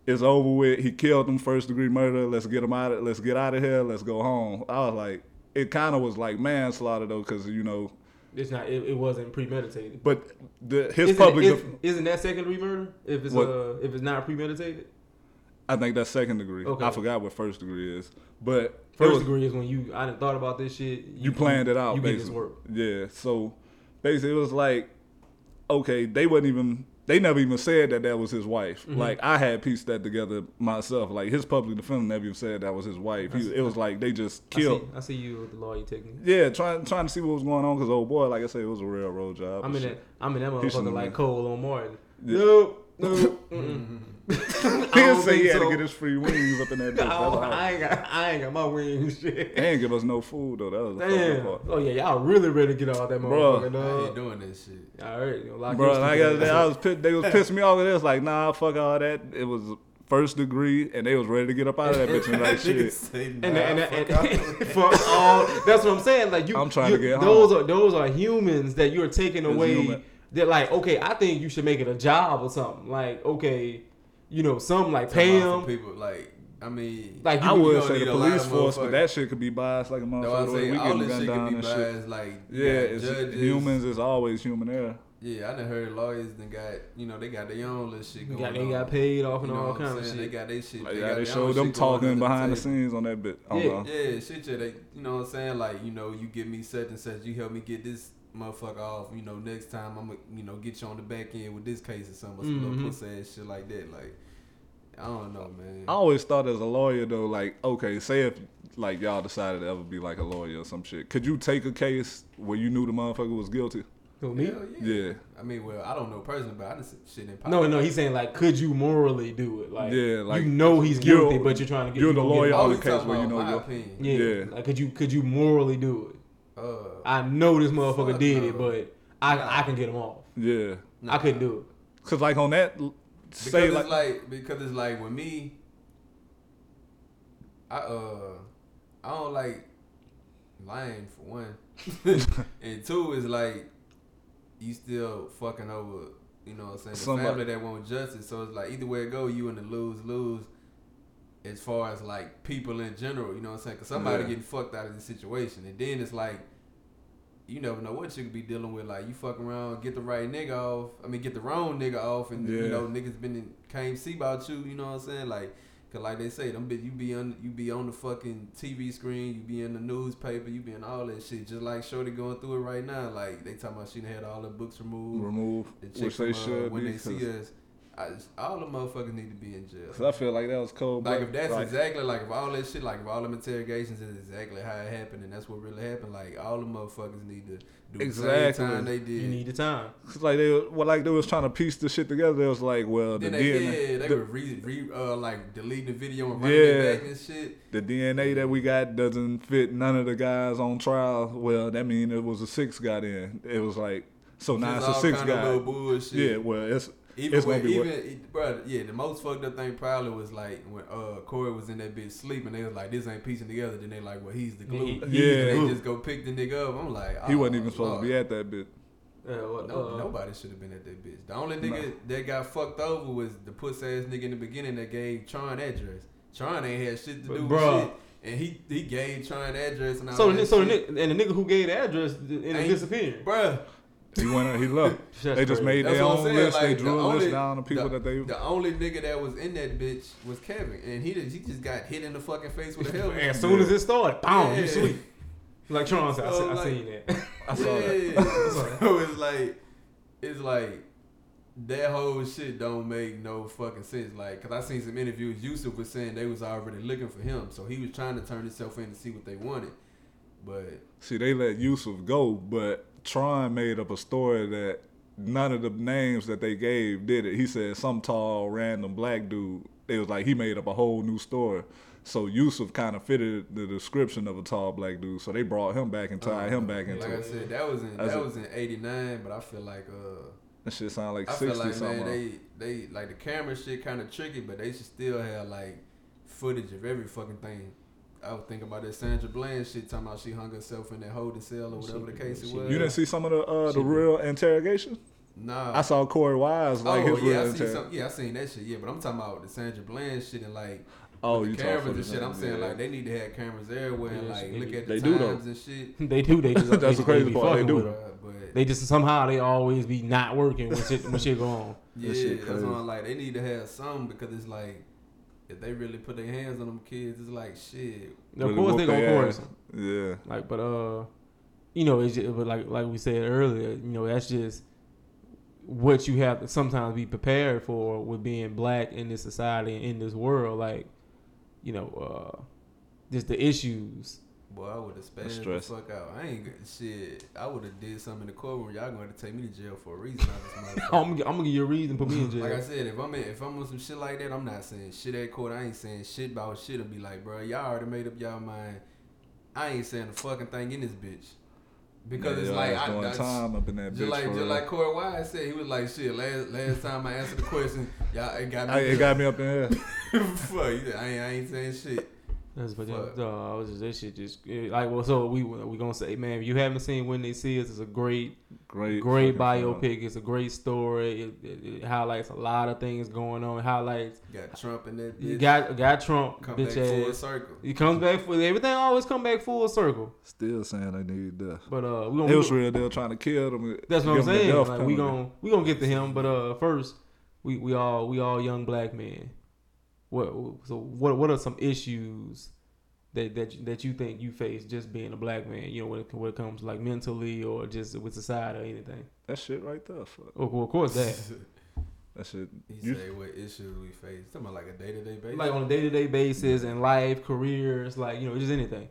it's over with. He killed him, first degree murder. Let's get him out. Of, let's get out of here. Let's go home. I was like, it kind of was like manslaughter though, because you know It's not. It, it wasn't premeditated. But the his Isn't, public, is, def- isn't that second degree murder if it's uh if it's not premeditated? I think that's second degree. Okay. I forgot what first degree is, but First was- degree is when you I done thought about this shit. you planned it out. You get basically. this work. Yeah. So basically, it was like, okay, they wouldn't even. They never even said that that was his wife. Mm-hmm. Like I had pieced that together myself. Like his public defender never even said that was his wife. He, it was like they just I see, killed. I see you with the lawyer technique. Yeah, trying trying to see what was going on because old boy, like I said, it was a railroad job. I'm in and that. I'm in that motherfucker like have Cole on Martin. Yeah. I didn't say he think had so. to get his free wings up in that bitch. I, That's don't- all. I ain't got. I ain't got my wings. Shit. They ain't give us no food though. That was the Damn. part. Oh yeah, y'all really ready to get all that Bruh. motherfucker, I ain't uh, doing this shit. All right, you know, lock Bro, like I, ass I was pissed, they was pissing me off with this. Like, nah, fuck all that. It was first degree, and they was ready to get up out of that bitch and like shit. say, And, nah, and, and, fuck and, out. fuck all. That's what I'm saying. Like you, I'm trying you- to get those are those are humans that you're taking It's away. human. They're like, okay, I think you should make it a job or something. Like, okay, you know, something like pay about them. people like I mean, Like I you, would gonna say the police force, but that shit could be biased like a no, I motherfucker. say we all getting this gunned shit down can be and shit. biased. Like Yeah, it's, judges, humans is always human error. Yeah, I done heard lawyers then got you know they got their own little shit going got, they on. got paid off and You know all kind of shit. They got their shit. Like, they yeah, got they their showed them talking behind the table. scenes on that bit. I don't Yeah. know. Yeah, shit, yeah. They, you know what I'm saying? Like, you know, you give me such and such, you help me get this motherfucker off. You know, next time I'm gonna, you know, get you on the back end with this case or something, or some Mhm. little pussy ass shit like that. Like, I don't know, man. I always thought as a lawyer though, like, okay, say if like y'all decided to ever be like a lawyer or some shit, could you take a case where you knew the motherfucker was guilty? Who, me? Hell yeah. Yeah. I mean, well, I don't know personally, but I just shit in No, no, he's saying like, could you morally do it? Like, Yeah, like, you know he's you're- guilty, but you're trying to get you're the lawyer on the case where you know my you're- opinion. Yeah, Yeah. like could you could you morally do it? Uh, I know this motherfucker Fuck did no. it, but I Nah. I can get him off. Yeah. nah. I couldn't do it. Cause like on that, because say it's like, like, because it's like with me, I uh I don't like lying for one, and two is like you still fucking over. You know what I'm saying? The Somebody- family that want justice. So it's like either way it go, you in the lose lose. As far as like people in general, you know what I'm saying? Because somebody Yeah. getting fucked out of the situation, and then it's like you never know what you could be dealing with. Like you fuck around, get the right nigga off. I mean, get the wrong nigga off, and you know niggas been in, came see about you. You know what I'm saying? Like, cause like they say, them bit you be on you be on the fucking TV screen, you be in the newspaper, you be in all that shit. Just like Shorty going through it right now. Like they talking about she had all the books removed. remove, The which they uh, should when be. they see us. I just, all the motherfuckers need to be in jail. Cause I feel like that was cold. Like if that's like, exactly like if all that shit like if all them interrogations is exactly how it happened and that's what really happened, like all the motherfuckers need to do Exactly. the same time they did. You need the time. Cause like they, well, like they was trying to piece the shit together. They was like, well, the they, DNA, yeah, they the, were re, re uh, like deleting the video and running Yeah. it back and shit. the DNA that we got doesn't fit none of the guys on trial. Well, that mean it was a six got in. It was like, so now Just it's a six kind of guy. bullshit. Yeah, well, it's Even it's when, gonna be even it, bro, yeah, the most fucked up thing probably was like when uh Korey was in that bitch sleeping. They was like, "This ain't piecing together." Then they like, "Well, he's the glue." He- he's And the they just go pick the nigga up. I'm like, he oh, wasn't even supposed Lord. to be at that bit. Uh, what, No, uh, nobody should have been at that bitch. The only nigga that got fucked over was the puss ass nigga in the beginning that gave Tron address. Tron ain't had shit to do with Bruh. shit, and he he gave Tron address and all So, the, that so the shit. nigga, and the nigga who gave the address ended up Ain't- disappearing. Bruh, He went, out. he left. They just crazy. made That's their own saying, list. they drew the a list only- down of people the, that they. The only nigga that was in that bitch was Kevin, and he just, he just got hit in the fucking face with a helmet. And as soon as it started, boom, you sweet. sleep. Like Tron said, I, So, see- I like- seen that. I saw that. Yeah. so it's like, it's like that whole shit don't make no fucking sense. Like, cause I seen some interviews. Yusef was saying they was already looking for him, so he was trying to turn himself in to see what they wanted. But See, they let Yusef go, but Tron made up a story that none of the names that they gave did it. He said some tall, random black dude. It was like he made up a whole new story. So Yusef kind of fitted the description of a tall black dude. So they brought him back and tied him back into like I said, that was in That's that was in '89. But I feel like uh. That shit sound like I feel like something. man, they they like the camera shit kind of tricky, but they should still have like footage of every fucking thing. I was thinking about that Sandra Bland shit, talking about she hung herself in that holding cell or whatever the case it was. you didn't see some of the uh, the Shit. real interrogation? Nah. I saw Korey Wise like oh his yeah, real I seen interrogation. some, yeah, I seen that shit. Yeah, but I'm talking about the Sandra Bland shit and like Oh, the cameras and shit. the- I'm saying like they need to have cameras everywhere and like they- look at the they do, though. and shit. they do. They just That's they, the crazy they part, they do. with 'em. Bruh, But They just somehow they always be not working when shit when shit go on. yeah, shit that's crazy. why I'm like they need to have some because it's like if they really put their hands on them kids, it's like shit. Of Really course whoop they gonna their them. Yeah. Like, but uh, you know, it's just, but like like we said earlier, you know, that's just what you have to sometimes be prepared for with being black in this society and in this world. Like, you know, uh, just the issues. Boy, I would have spazzed the fuck out. I ain't shit. I would have did something in the courtroom. Y'all going to have to take me to jail for a reason. Out this motherfucker. I'm, gonna- I'm gonna give you a reason, put me in jail. Like I said, if I'm in, if I'm on some shit like that, I'm not saying shit at court. I ain't saying shit about shit. I'll be like, bro, y'all already made up y'all mind. I ain't saying a fucking thing in this bitch because Yeah, it's like I, I- time up in that just bitch. like just like Korey Wise said, he was like, shit. Last last time I answered the question, y'all it got me. I, it got me up in here. Fuck, you- I ain't, I ain't saying shit. That's but Fuck. yeah, uh, I was just that shit just like well. So we we gonna say, man, if you haven't seen when they see us, it's a great Great, great fucking film. biopic. It's a great story. It, it, it highlights a lot of things going on. It highlights Got Trump in that. you got got Trump come bitch back full circle. He comes back for everything. Always come back full circle. Still saying they need death. But uh, we gonna It was real. They were trying to kill them. That's what I'm give them the saying. Like we penalty. gon' we gonna get to him, but uh, first we we all we all young black men. What so what what are some issues that that you- that you think you face just being a black man? You know, when it, when it comes like mentally or just with society or anything. That shit right there. Fuck. Of, of course that. That shit. He You, say what issues we face. Talking about like a day to day basis. like on a day to day basis in life, careers, like you know, just anything.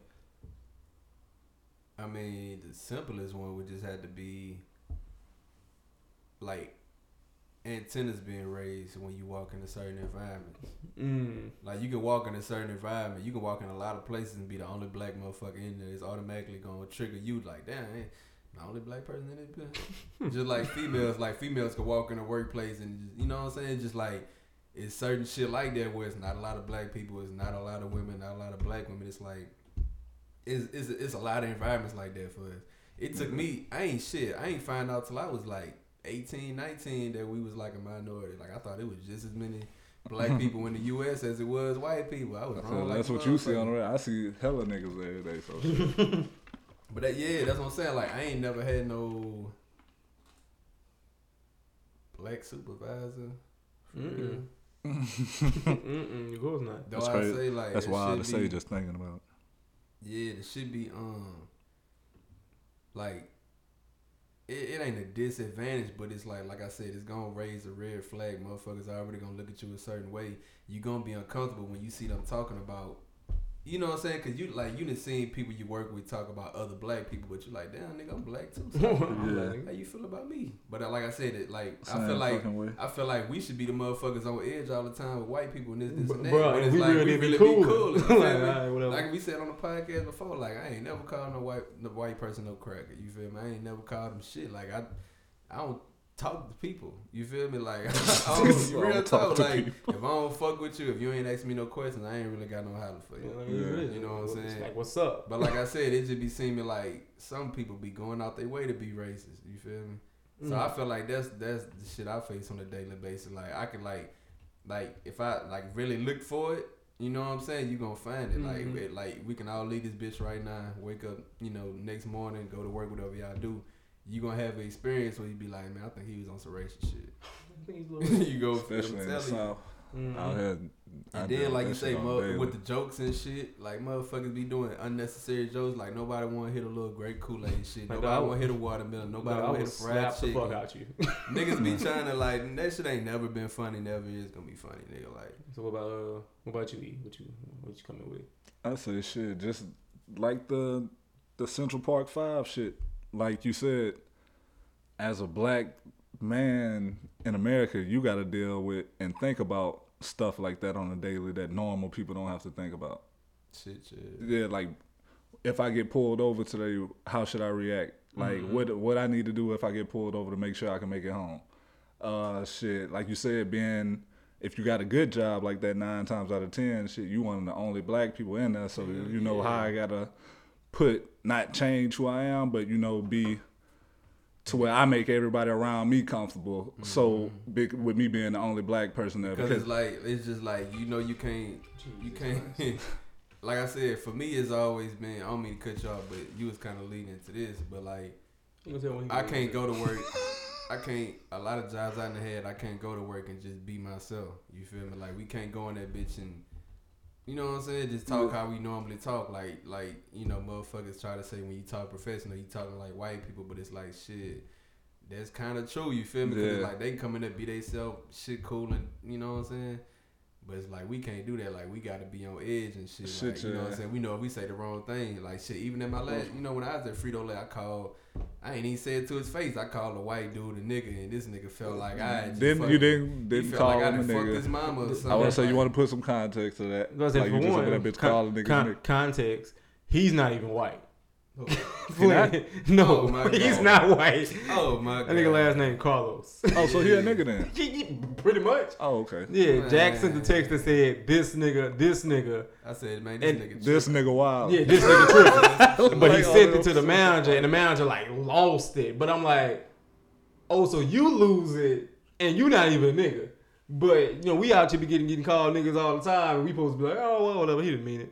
I mean, the simplest one would just have to be like antennas being raised when you walk in a certain environment. Mm. Like you can walk in a certain environment, you can walk in a lot of places and be the only black motherfucker in there. It's automatically gonna trigger you like, damn, the only black person in this bitch. just like females, like females can walk in a workplace and just, you know what I'm saying? Just like it's certain shit like that where it's not a lot of black people, it's not a lot of women, not a lot of black women. It's like it's it's, it's a lot of environments like that for us. It took me, I ain't shit. I ain't find out till I was like 18, 19 that we was like a minority. Like I thought it was just as many black people in the U.S. as it was white people. I was I wrong. like that's what you see on the road. I see hella niggas every day. So. But that, yeah, that's what I'm saying. Like I ain't never had no black supervisor. For Mm-mm. real. Mm-mm, of course not. Though That's I crazy. say like that's wild to should say. be- Just thinking about. Yeah, it should be um like it, it ain't a disadvantage, but it's like like I said, it's gonna raise a red flag. Motherfuckers already gonna look at you a certain way. You gonna be uncomfortable when you see them talking about you know what I'm saying? Cause you like you done seen people you work with talk about other black people, but you like, damn nigga, I'm black too. So Yeah. how you feel about me? But uh, like I said, it like I feel like way. I feel like we should be the motherfuckers on edge all the time with white people and this, this, and that. Bro, but it's we like really we be really cool. be cool. you Like, feel me? alright, whatever. Like we said on the podcast before, like I ain't never called no white no white person no cracker. You feel me? I ain't never called them shit. Like I I don't talk to people. You feel me? Like I don't, So you real talk talk. to Like if I don't fuck with you, if you ain't asking me no questions, I ain't really got no holler for you. You know, what I mean? Yeah. You know what I'm It's saying? Like, what's up? But like I said, it just be seeming like some people be going out their way to be racist. You feel me? So Mm. I feel like that's that's the shit I face on a daily basis. Like I could like like if I like really look for it, you know what I'm saying? You gonna find it. Mhm. Like it, like we can all leave this bitch right now. Wake up, you know, next morning, go to work, whatever y'all do. You gonna have an experience where you be like, man, I think he was on some racist shit. you go, Especially in the I'm telling you. south. Mhm. Out here. I And deal then, like that you say, shit on mo- with the jokes and shit, like motherfuckers be doing unnecessary jokes. Like nobody want to hit a little great Kool Aid shit. Like, Nobody want to hit a watermelon. Nobody want to hit a fried slap the fuck out you. Niggas be trying to like that shit ain't never been funny, never is gonna be funny, nigga. Like so what about uh, what about you? E? What you what you coming with? I say shit, just like the the Central Park Five shit. Like you said, as a black man in America, you got to deal with and think about stuff like that on a daily that normal people don't have to think about. shit, shit. Yeah, like if I get pulled over today, how should I react? Like Mhm. what what I need to do if I get pulled over to make sure I can make it home. Uh, shit, like you said, being if you got a good job like that, nine times out of ten, shit, you one of the only black people in there, so Hell you know how. I gotta put not change who I am, but you know be to where I make everybody around me comfortable. So mm-hmm. big with me being the only black person there Because because it's like it's just like you know you can't you can't. like I said, for me it's always been. I don't mean to cut you off, but you was kind of leading into this. But like You gonna tell when he I can't go to work. I can't. A lot of jobs out in the head. I can't go to work and just be myself. You feel me? Like we can't go in that bitch and, you know what I'm saying? Just talk how we normally talk. Like like you know, motherfuckers try to say when you talk professional, you talking like white people, but it's like shit. That's kind of true. You feel me? Yeah. like they come in there be they self, shit cool, and you know what I'm saying. But it's like we can't do that. Like we got to be on edge and shit. Shit, like, you know what I'm saying? We know if we say the wrong thing, like shit. Even in my last, you know, when I was at Frito Lay, I called. I ain't even say it to his face. I called a white dude a nigga, and this nigga felt like I just Didn't fucked- you didn't didn't call like him a done fucked his nigga? mama or something. I want to say you want to put some context to that. I Like say, you for just one, that bitch con- calling niggas con- nigga. context. He's not even white. He not? no, Oh, my he's God. not white. Oh my god. That nigga last name Carlos. Oh, so he a nigga then? Pretty much. Oh, okay. Yeah, Jack sent the text that said, "This nigga, this nigga, I said, man, this And nigga. This tripping. nigga wild. yeah, this nigga tripping." But he sent it to the manager, and the manager like lost it. But I'm like, "Oh, so you lose it, and you not even a nigga." But you know, we out here be getting getting called niggas all the time, and we supposed to be like, "Oh, well, whatever." He didn't mean it.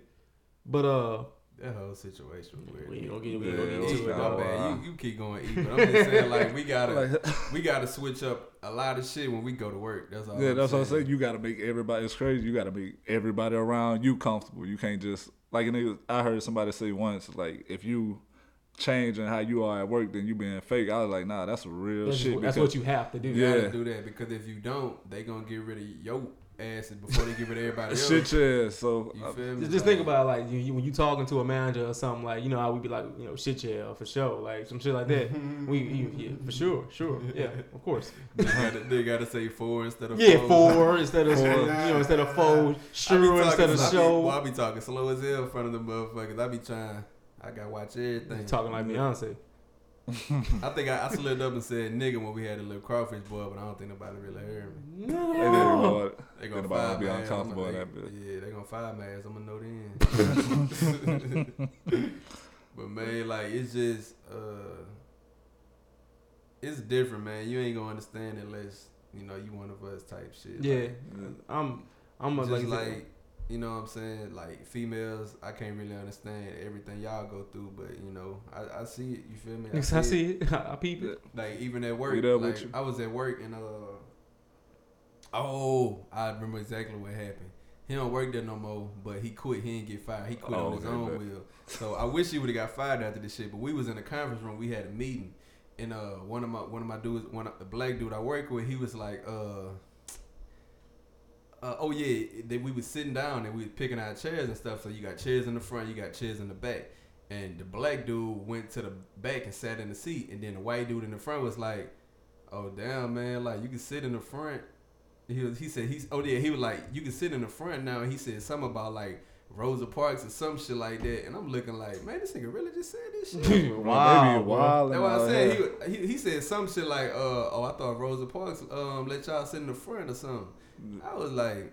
But uh, That whole situation was weird. we ain't gonna get, we Yeah, gonna get was into it. my bad. You, you keep going eat, but I'm just saying like we gotta Like- we gotta switch up a lot of shit when we go to work. That's all. Yeah, I'm that's what I'm saying. saying. You got to make everybody. It's crazy. You got to make everybody around you comfortable. You can't just like. niggas- I heard somebody say once, like if you changing how you are at work, then you being fake. I was like, nah, that's real That's, shit. just- that's what you have to do. You Yeah. gotta do that because if you don't, they gonna get rid of your asses before they give it to everybody else. shit. Yeah. So You uh, feel me? Just, just think about it, like you, you, when you talking to a manager or something like you know how we be like you know shit yeah for sure like some shit like that. we you, yeah, for sure sure yeah of course they, gotta, they gotta say four instead of yeah four. four instead of Four. you know instead of four I be sure instead of I show. boy, I be talking slow as hell in front of the motherfuckers. I be trying. I gotta watch everything. talking like Beyonce. I think I, I slipped up and said nigga when we had a little crawfish boy, but I don't think nobody really heard me. they didn't No. know it. They gonna Anybody fire be my ass. uncomfortable I'ma- in that they- bitch. Yeah, they gonna fire my ass. I'm gonna know then. but man, like it's just uh, it's different, man. You ain't gonna understand unless you know you one of us type shit. Yeah, Like, I'm I'm a, just like, like, you know what I'm saying. Like females, I can't really understand everything y'all go through, but you know, I, I see it. You feel me? I see it. I peep it. Like even at work, We there with like you. I was at work and uh oh, I remember exactly what happened. He don't work there no more, but he quit. He didn't get fired. He quit Oh, on his okay, own bet. will. So I wish he would have got fired after this shit. But we was in a conference room. We had a meeting, and uh one of my one of my dudes, one of the black dude I work with, he was like uh. Uh, oh yeah, that we was sitting down and we was picking out chairs and stuff. So you got chairs in the front, you got chairs in the back. And the black dude went to the back and sat in the seat, and then the white dude in the front was like, "Oh damn, man! Like you can sit in the front." He was. He said he's. Oh yeah, he was like, "You can sit in the front now." And he said something about like Rosa Parks or some shit like that. And I'm looking like, man, this nigga really just said this shit. Wow, They be bro. wild. That's and what I all said. He, he he said some shit like, uh, oh, I thought Rosa Parks um let y'all sit in the front or something. I was like,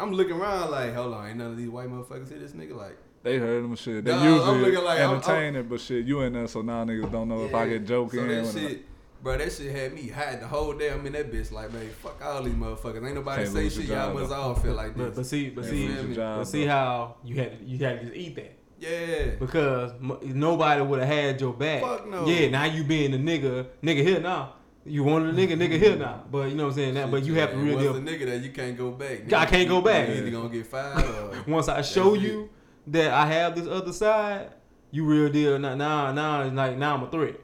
I'm looking around like, hold on, ain't none of these white motherfuckers hear this nigga like. They heard them shit. They Nah, I'm usually looking like- I'm- I'm- entertaining, but shit, you in there, so now niggas don't know if I get joke so that when I- shit, bro, that shit had me hot the whole day. I'm in that bitch like, man, fuck all these motherfuckers. Ain't nobody Can't say shit. Y'all job, must though. all feel like But, this. but see, but Can't see, lose but job, but see though. how you had to, you had to just eat that yeah. because m- nobody would have had your back. Fuck no. Yeah, now you being the nigga, nigga here now. You wanted a nigga, nigga here now. But you know what I'm saying that. But you have to And really Once a nigga that you can't go back. I can't go back. You either gonna get fired or. once I show That's it. you that I have this other side, you real deal. Now, now, now, like now I'm a threat.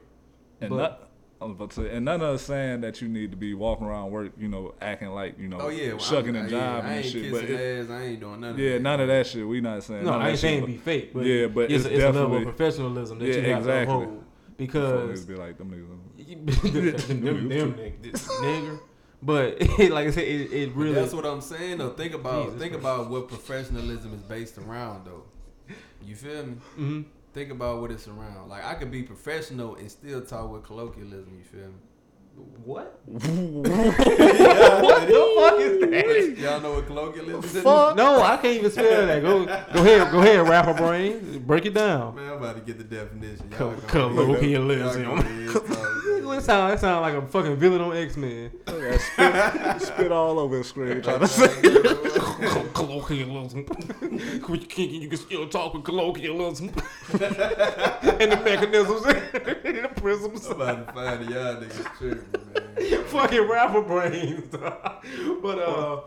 And But- not, I was about to say, and none of us saying that you need to be walking around work, you know, acting like you know, Oh yeah, well, shucking I'm, and yeah, jiving I and ain't shit. But it, ass. I ain't doing none of yeah, that. none of that shit. We not saying. No, I ain't saying but be fake, but Yeah, but it's, it's it's a level of definitely- professionalism that Yeah, you have exactly. to uphold before because niggas be like them niggas. But like I said, it, it But really that's what I'm saying though. Think about Jesus think Christ. about what professionalism is based around though. You feel me? hmm Think about what it's around. Like I could be professional and still talk with colloquialism. You feel me? What? what the fuck is that? Y'all know what colloquialism is? Fuck. No, I can't even spell that. Go, go ahead, go ahead, rapper brain, break it down. Man, I'm about to get the definition. Co- Y'all gonna- colloquialism. y'all gonna talk. That sound, that sound like a fucking villain on X Men. Yeah, spit, spit all over the screen trying to say. colloquialism. you can you can still talk with colloquialism. and the mechanisms and the prisms. I'm about to find y'all niggas tripping, man. Fucking rapper brains. but uh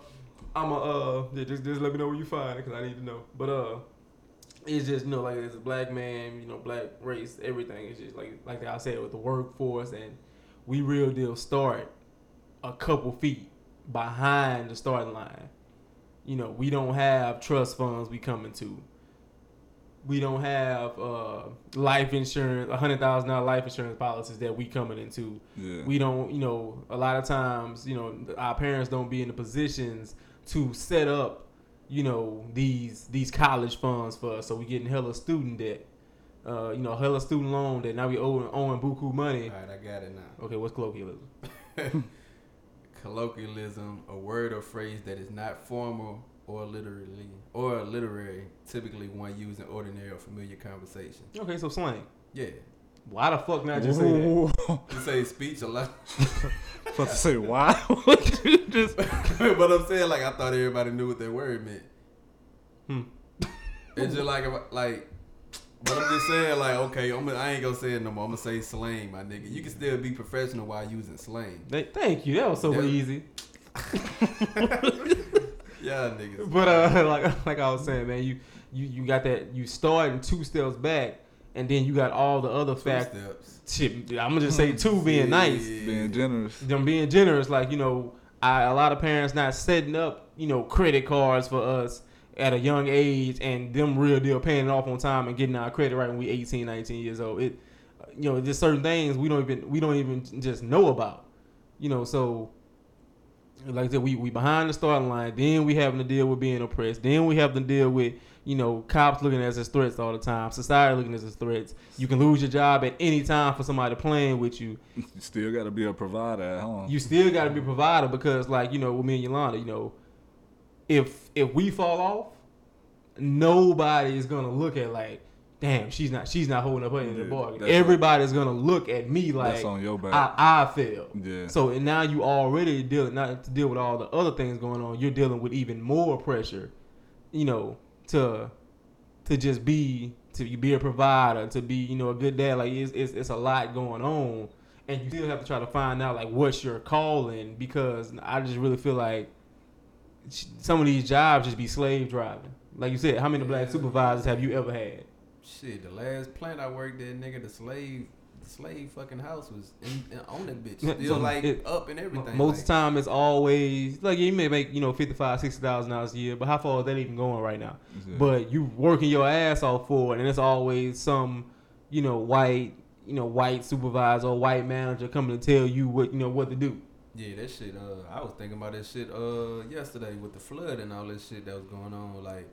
I'm a uh yeah, just just let me know where you find it because I need to know. But uh it's just you know like as a black man, you know, black race, everything. It's just like like I said with the workforce and we real deal start a couple feet behind the starting line. You know, we don't have trust funds we coming to. We don't have uh, life insurance, a hundred thousand dollar life insurance policies that we coming into. Yeah. We don't, you know, a lot of times, you know, our parents don't be in the positions to set up, you know, these these college funds for us. So we getting hella student debt, uh, you know, hella student loan that now we owing owing buku money. All right, I got it now. Okay, what's colloquialism? Colloquialism, a word or phrase that is not formal or literally or literary, typically one used in ordinary or familiar conversation. Okay, so slang. Yeah, Why the fuck not just say that? Ooh. you say speech a lot, About to say why? Would you just but I'm saying like I thought everybody knew what that word meant. Hmm. It's just like like, but I'm just saying like okay, I'm gonna, I ain't gonna say it no more. I'm gonna say slang, my nigga. You can still be professional while using slang. Thank you. That was so Yeah. easy. Yeah, niggas. But uh, like like I was saying, man, you you you got that you starting two steps back, and then you got all the other factors. steps. Shit, I'm gonna just say two being nice. being generous? them being generous, like you know, I, a lot of parents not setting up, you know, credit cards for us at a young age, and them real deal paying it off on time and getting our credit right when we 18, 19 years old. It, you know, there's certain things we don't even we don't even just know about, you know. So, like I said, we we behind the starting line. Then we having to deal with being oppressed. Then we have to deal with you know cops looking at us as threats all the time. Society looking at us as threats. You can lose your job at any time for somebody playing with you. You still got to be a provider at home. you still got to be a provider because, like you know, with me and Yolanda, you know, if if we fall off, nobody is gonna look at like, damn, she's not she's not holding up her end of the bargain. Everybody's gonna look at me like That's on your back. I I failed. yeah. So and now you already dealing not to deal with all the other things going on. You're dealing with even more pressure, you know, to to just be to be a provider, to be you know a good dad. Like it's it's, it's a lot going on, and you still have to try to find out like what's your calling because I just really feel like some of these jobs just be slave driving. Like you said, how many black supervisors have you ever had? Shit, the last plant I worked at, nigga, the slave, the slave fucking house was in, in, on that bitch, still so like it- up and everything. Most like, the time, it's always like you may make you know fifty five, sixty thousand dollars a year, but how far is that even going right now? Yeah. But you working your ass off for it, and it's always some you know white you know white supervisor or white manager coming to tell you what you know what to do. Yeah, that shit. Uh, I was thinking about that shit uh yesterday with the flood and all that shit that was going on. Like,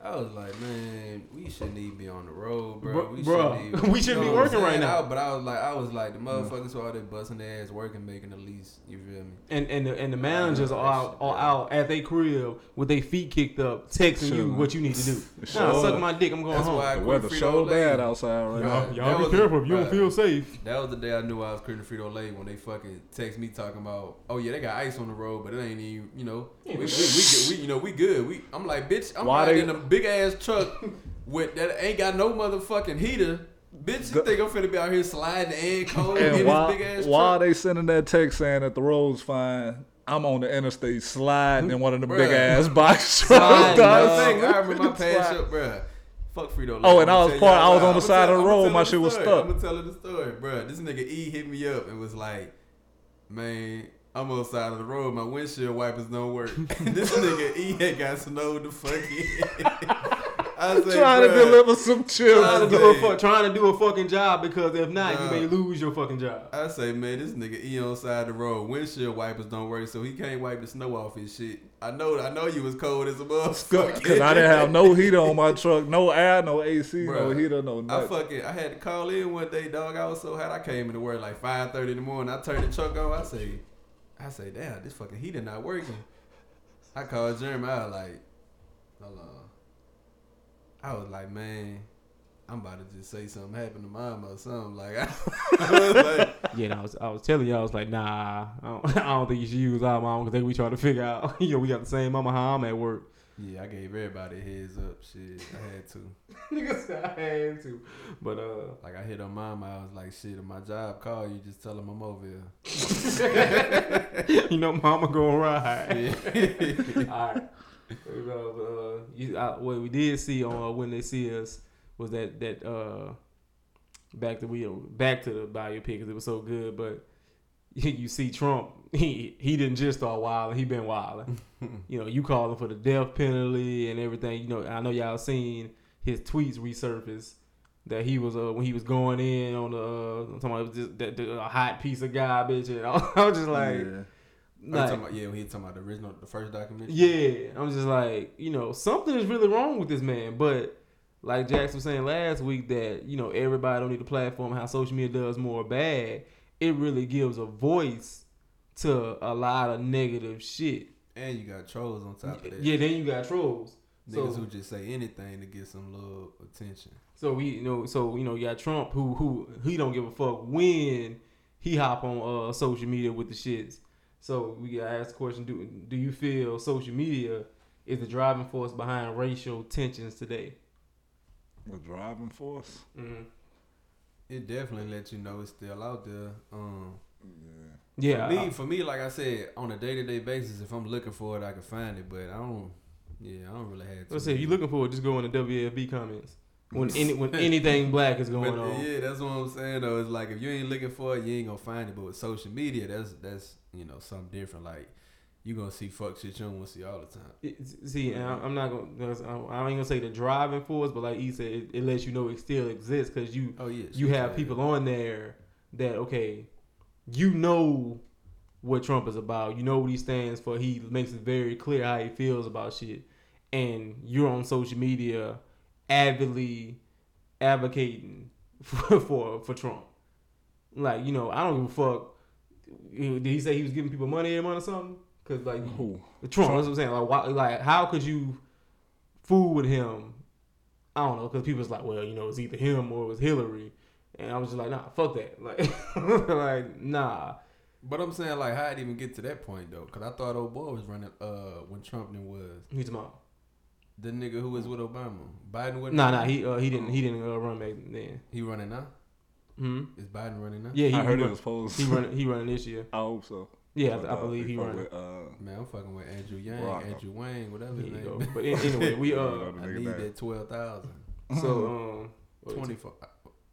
I was like, man, we shouldn't even be on the road, bro. Bru- we bruh, shouldn't even, we shouldn't You be know what working right now. I- but I was like, I was like, the motherfuckers who out there busting their ass working, making the least. You feel me? And and the, and the managers are out, are Yeah. out at their crib with their feet kicked up, texting you what you need to do. Sure. Nah, suck my dick. I'm going That's home. why I the quit weather Frito so bad outside right Y'all- now. that Y'all be was a- careful if you don't feel safe. That was the day I knew I was quitting Frito Lay when they fucking text me talking about, oh yeah, they got ice on the road, but it ain't even, you know, we, we, we, good- we you know, we good. We, I'm like, bitch, I'm Why riding they- in a big ass truck with that ain't got no motherfucking heater. Bitch, you think I'm finna be out here sliding and cold in And this big ass while truck? Are they sending that text saying that the road's fine, I'm on the interstate sliding in one of the big ass box trucks. Matter dog. of fact, I remember my Slide. pass up, bruh. Fuck Frito Oh, and I'ma was part- I was on the side tell- of the road, my her shit was stuck. I'm gonna tell her the story, bruh. This nigga E hit me up and was like, man, I'm on the side of the road. My windshield wipers don't work. this nigga E had got snowed the fuck in. I said, trying to deliver some chill. Trying to, Hey. do a fu- trying to do a fucking job because if not, Bruh. you may lose your fucking job. I say, man, this nigga E on the side of the road. Windshield wipers don't work, so he can't wipe the snow off his shit. I know, I know you was cold as a motherfucker. Cause I didn't have no heater on my truck, no air, no AC, no Bruh, heater, no I nothing. fucking, I had to call in one day, dog. I was so hot. I came into work like five thirty in the morning. I turned the truck on. I say, I say, damn, this fucking heater not working. I called was like, hold on. I was like, man, I'm about to just say something happened to mama or something. Like, I, like, Yeah, I was I was telling y'all, I was like, nah, I don't, I don't think you should use our mom because we trying to figure out, you know, we got the same mama how I'm at work. Yeah, I gave everybody a heads up. Shit, I had to. Nigga said I had to, but uh, Like, I hit on mama. I was like, shit, if my job call you, just tell them I'm over here. you know, mama gonna ride. Yeah. All right. You know, uh, you, I, what we did see on uh, when they see us was that that uh, back to we back to the biopic because it was so good. But you see Trump, he he didn't just start wilding; he been wilding. you know, you calling for the death penalty and everything. You know, I know y'all seen his tweets resurface that he was uh when he was going in on the uh, talking about just that the, a hot piece of garbage and I was just like. yeah. Oh, like talking about, yeah, when he talking about the original, the first documentary. yeah, I'm just like, you know, something is really wrong with this man. But like Jackson was saying last week, that you know everybody don't need a platform. How social media does more bad, it really gives a voice to a lot of negative shit. And you got trolls on top of that. Yeah, then you got trolls. Niggas So, who just say anything to get some little attention. so we, you know, so you know, you got Trump who who he don't give a fuck when he hop on uh social media with the shits. So we gotta ask the question: Do do you feel social media is the driving force behind racial tensions today? The driving force. Mm-hmm. It definitely lets you know it's still out there. Um, Yeah. Yeah, for me, I- for me, like I said, on a day to day basis, if I'm looking for it, I can find it. But I don't. Yeah, I don't really have. let's say if you're looking for it, just go in the WFB comments when any when anything black is going But, on. yeah, that's what I'm saying though. It's like if you ain't looking for it, you ain't gonna find it. But with social media, that's that's you know something different. Like you gonna see fuck shit you don't want to see all the time. It- see, and I- I'm not gonna. I ain't gonna say the driving force, but like he said, it, it lets you know it still exists because you Oh yeah, you have people on there that okay, you know what Trump is about. You know what he stands for. He makes it very clear how he feels about shit, and you're on social media avidly advocating for for, for Trump. Like you know, I don't give a fuck. Did he say he was giving people money every month or something? Cause like Who? Trump, that's what I'm saying. Like, why, like, how could you fool with him? I don't know, because people was like, well, you know, it's either him or it was Hillary, and I was just like, nah, fuck that, like, like, nah. But I'm saying like, how would even get to that point though? Because I thought old boy was running uh when Trump then was He's tomorrow. the nigga who was with Obama. Biden wasn't. Nah, nah, he uh, he didn't he didn't uh, run back then. he running now. Hmm. Is Biden running now? Yeah, he, I heard he, it was supposed. he running he running this year. I hope so. Yeah, But, I, I uh, believe he fuck running. with, Uh, Man, I'm fucking with Andrew Yang, Barack. Andrew Wayne, whatever his name. go. But anyway, we uh, I need that- that twelve thousand. so um, what is? Twenty four.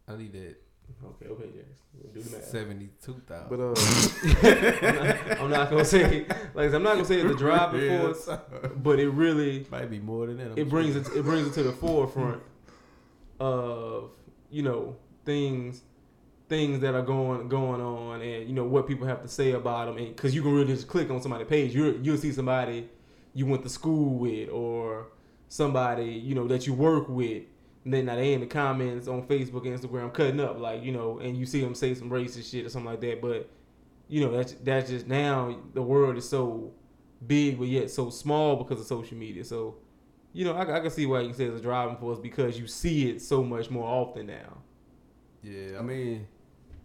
I need that Okay, okay, Jax, do the math. seventy two thousand. But uh, I'm, not, I'm not gonna say like I said, I'm not gonna say it's the driving force, but it really might be more than that. I'm it brings sure. it it brings it to the forefront of you know things things that are going going on and you know what people have to say about them and because you can really just click on somebody's page you you'll see somebody you went to school with or somebody you know that you work with and then now they in the comments on Facebook and Instagram cutting up like you know and you see them say some racist shit or something like that but you know that's that's just now the world is so big but yet so small because of social media so you know, I, I can see why you say it's a driving force because you see it so much more often now. Yeah, I mean,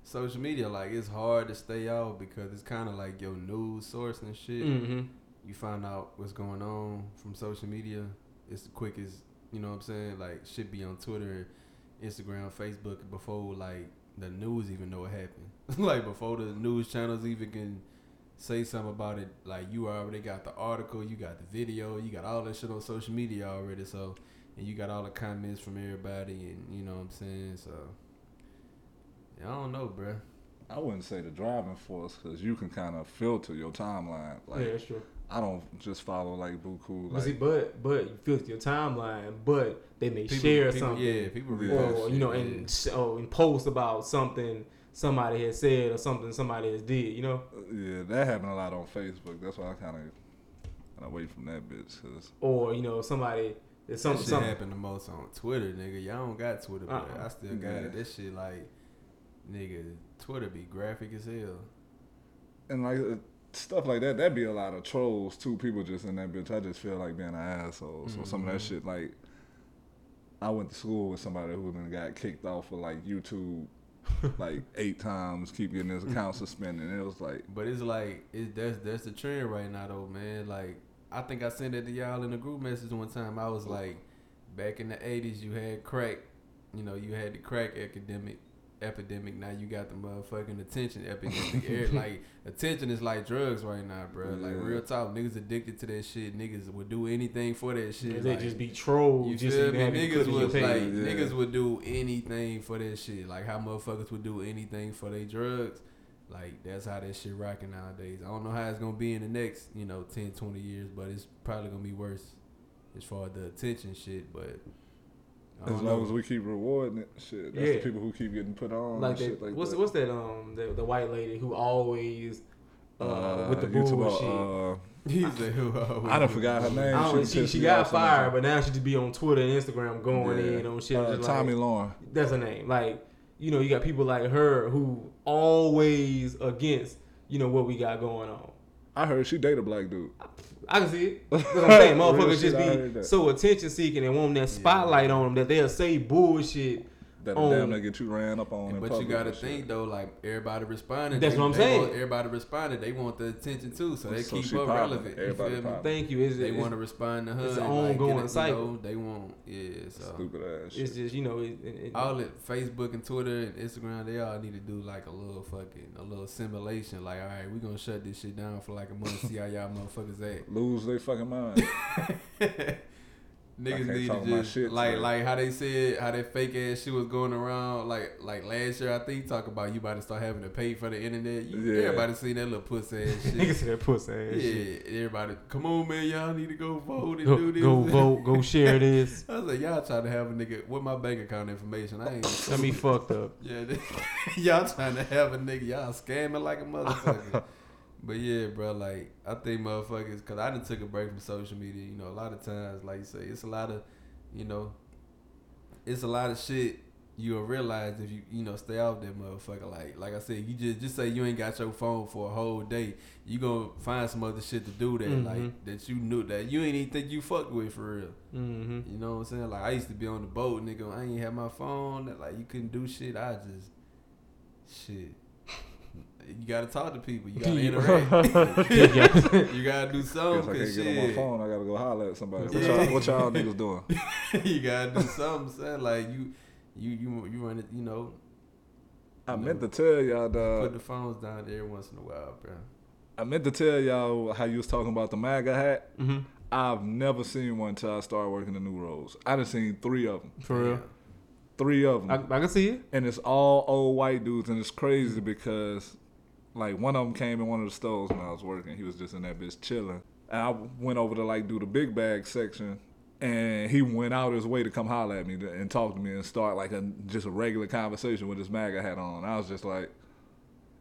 social media like it's hard to stay out because it's kind of like your news source and shit. Mm-hmm. You find out what's going on from social media. It's the quickest, you know what I'm saying? Like should be on Twitter, Instagram, Facebook before like the news even know what happened. like before the news channels even can say something about it. Like you already got the article, you got the video, you got all that shit on social media already. So and you got all the comments from everybody, and you know what I'm saying. So yeah, I don't know, bruh. I wouldn't say the driving force because you can kind of filter your timeline. Like yeah, that's true. I don't just follow like Buku. But, see, but but you filter your timeline, but they may People, share people, something, Yeah, people Yeah. repost or you know, and sh- oh, and post about something somebody has said or something somebody has did. You know, yeah, that happened a lot on Facebook. That's why I kind of And away from that bitch, cause or you know somebody. It's Some some, shit some happen the most on Twitter, nigga. Y'all don't got Twitter, but Uh-uh. I still got Yeah. it. That shit like, nigga, Twitter be graphic as hell. and like uh, stuff like that, that'd be a lot of trolls too. People just in that bitch. I just feel like being an asshole. So some of that Mhm. shit, like, I went to school with somebody who then got kicked off of like YouTube, like eight times, keep getting his account suspended. And it was like, But it's like it that's that's the trend right now though, man. Like I think I sent it to y'all in the group message one time. I was like, back in the eighties you had crack, you know, you had the crack academic epidemic. Now you got the motherfucking attention epidemic. Like attention is like drugs right now, bro. Like real talk, niggas addicted to that shit. Niggas would do anything for that shit. they like, just be trolled. you just feel me? you can have it Niggas put in your was page. like Yeah. niggas would do anything for that shit. Like how motherfuckers would do anything for their drugs. Like that's how that shit rocking nowadays. I don't know how it's gonna be in the next, you know, 10, 20 years, but it's probably gonna be worse as far as the attention shit. But as long know. as we keep rewarding it, shit. That's Yeah. the people who keep getting put on. like and that. shit like what's that. what's that? Um, the, the white lady who always uh, with the bullshit. uh, He's a who. I done forgot her name. I don't, She she, she got fired, but now she just be on Twitter and Instagram going Yeah. in on shit. uh, Tomi like, Lahren. that's her name. Like you know, you got people like her who always against you know what we got going on. I heard she dated a black dude. I can see it. That's what I'm saying. Motherfuckers just be so attention seeking and want that spotlight on them that they'll say bullshit. That On- oh. damn nigga get you ran up on. in But you gotta and shit. think though, like everybody responded. That's they, what I'm saying. Want, everybody responded. They want the attention too, so they So keep up popping. relevant. You feel me? Thank you. It's, They want to respond to her. it's an and, like, ongoing it, cycle. You know, they want, yeah. So Stupid ass shit. it's just you know it, it, it- all it, Facebook and Twitter and Instagram, they all need to do like a little fucking a little simulation. Like, all right, we gonna shut this shit down for like a month, see how y'all motherfuckers act. Lose their fucking mind. Niggas need to just shit like like how they said how that fake ass shit was going around like like last year I think talk about you about to start having to pay for the internet. You, Yeah. Everybody seen that little pussy ass niggas shit. say that pussy ass yeah, shit. everybody, come on man, y'all need to go vote and Go, do this. go vote, go share this. I was like, y'all trying to have a nigga with my bank account information. I ain't. Got me fucked up. Yeah, they, y'all trying to have a nigga, y'all scamming like a motherfucker. But yeah, bro, like I think motherfuckers, cause I done took a break from social media. You know, a lot of times, like you say, it's a lot of, you know, it's a lot of shit you'll realize if you you know stay off that motherfucker. Like like I said, you just just say you ain't got your phone for a whole day, you gonna find some other shit to do that Mhm. like that you knew that you ain't even think you fucked with for real. Mm-hmm. You know what I'm saying? Like I used to be on the boat, nigga. I ain't have my phone. Like you couldn't do shit. I just shit. You gotta talk to people. You gotta interact. you gotta do Guess something. I can't Cause get on my phone. I gotta go holler at somebody. What, Yeah. y'all, what y'all niggas doing? you gotta do something. Son. Like you, you, you, you run it. You know, I You meant know, to tell y'all, put the phones down every once in a while, bro. I meant to tell y'all how you was talking about the MAGA hat. Mm-hmm. I've never seen one until I started working the new roles. I done seen three of them. For real. Three of them. I, I can see it. and it's all old white dudes, and it's crazy because, like, one of them came in one of the stores when I was working. He was just in that bitch chilling, and I went over to like do the big bag section, and he went out his way to come holler at me and talk to me and start like a just a regular conversation with his MAGA hat on. I was just like.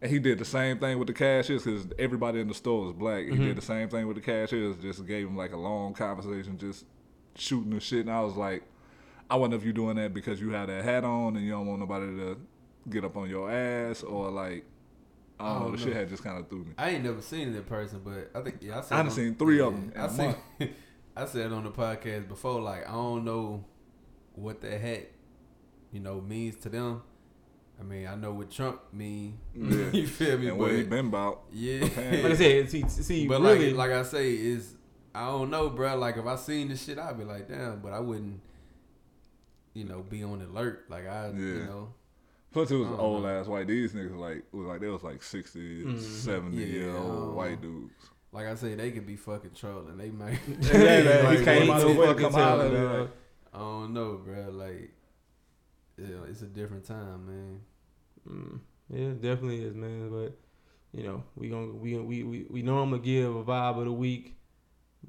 And he did the same thing with the cashiers because everybody in the store was black. He Mhm. did the same thing with the cashiers, just gave him like a long conversation, just shooting the shit. And I was like, I wonder if you're doing that because you have that hat on and you don't want nobody to get up on your ass or like I oh, don't know. The shit had just kind of threw me. I ain't never seen it in person, but I think yeah, I said I done on- seen three of them. I a seen. I said on the podcast before, like I don't know what that hat, you know, means to them. I mean, I know what Trump mean. Yeah. you feel me? and but what he been about. yeah, apparently. Like I said, see, see but really, like like I say, is I don't know, bro. Like if I seen this shit, I'd be like, damn, but I wouldn't, you know, be on alert. Like I, you know, Plus it was I don't old know. ass white. These niggas like was like they was like 60, Mhm. 70 Yeah, year old white dudes. like I say, they could be fucking trolling. They might. Yeah, yeah, like, he came what- out of the way to fucking come tell, holler at me, dog. like, I don't know, bro. Like, yeah, it's a different time, man. Mm, yeah, it definitely is, man. But you know, we gonna we we we we normally give a vibe of the week,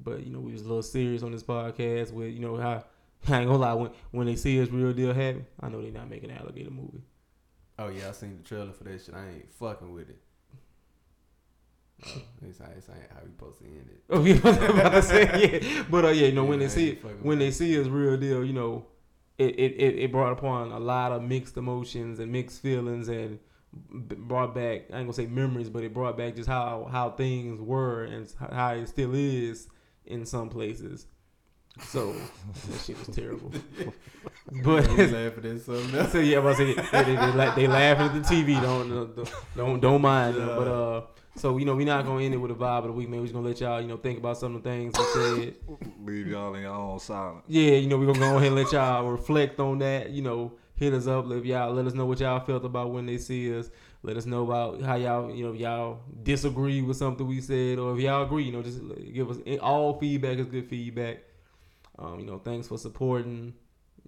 but you know, we was a little serious on this podcast with you know how I ain't gonna lie when when they see us real deal happy, I know they not making an alligator movie. Oh yeah, I seen the trailer for that shit. I ain't fucking with it. It's, it's ain't how we supposed to end it. Oh, yeah, I was about to say yeah, but uh, yeah, you know when they see it, when they see us real deal, you know, it, it, it, it brought upon a lot of mixed emotions and mixed feelings and brought back I ain't gonna say memories, but it brought back just how how things were and how it still is in some places. So that shit was terrible. but You laughing at something else. so yeah, I was saying they, they, they, they laughing at the TV. Don't don't don't, don't mind them. But uh, so you know we not gonna end it with a vibe of the week, man. We just gonna let y'all you know think about some of the things we said. Leave y'all in your own silence. Yeah, you know we gonna go ahead and let y'all reflect on that. You know, hit us up, let y'all let us know what y'all felt about when they see us. Let us know about how y'all you know if y'all disagree with something we said or if y'all agree. You know, just give us all feedback is good feedback. Um, you know, thanks for supporting.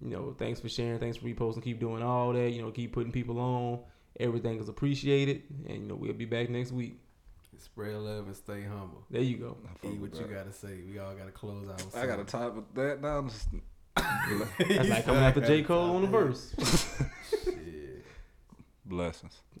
You know, thanks for sharing. Thanks for reposting. Keep doing all that. You know, keep putting people on. Everything is appreciated, and you know we'll be back next week. Spread love and stay humble. There you go. Eat with what you gotta say. We all gotta close out. I got to something. type of that down. Just- That's like coming after J Cole on the verse. Shit. Blessings.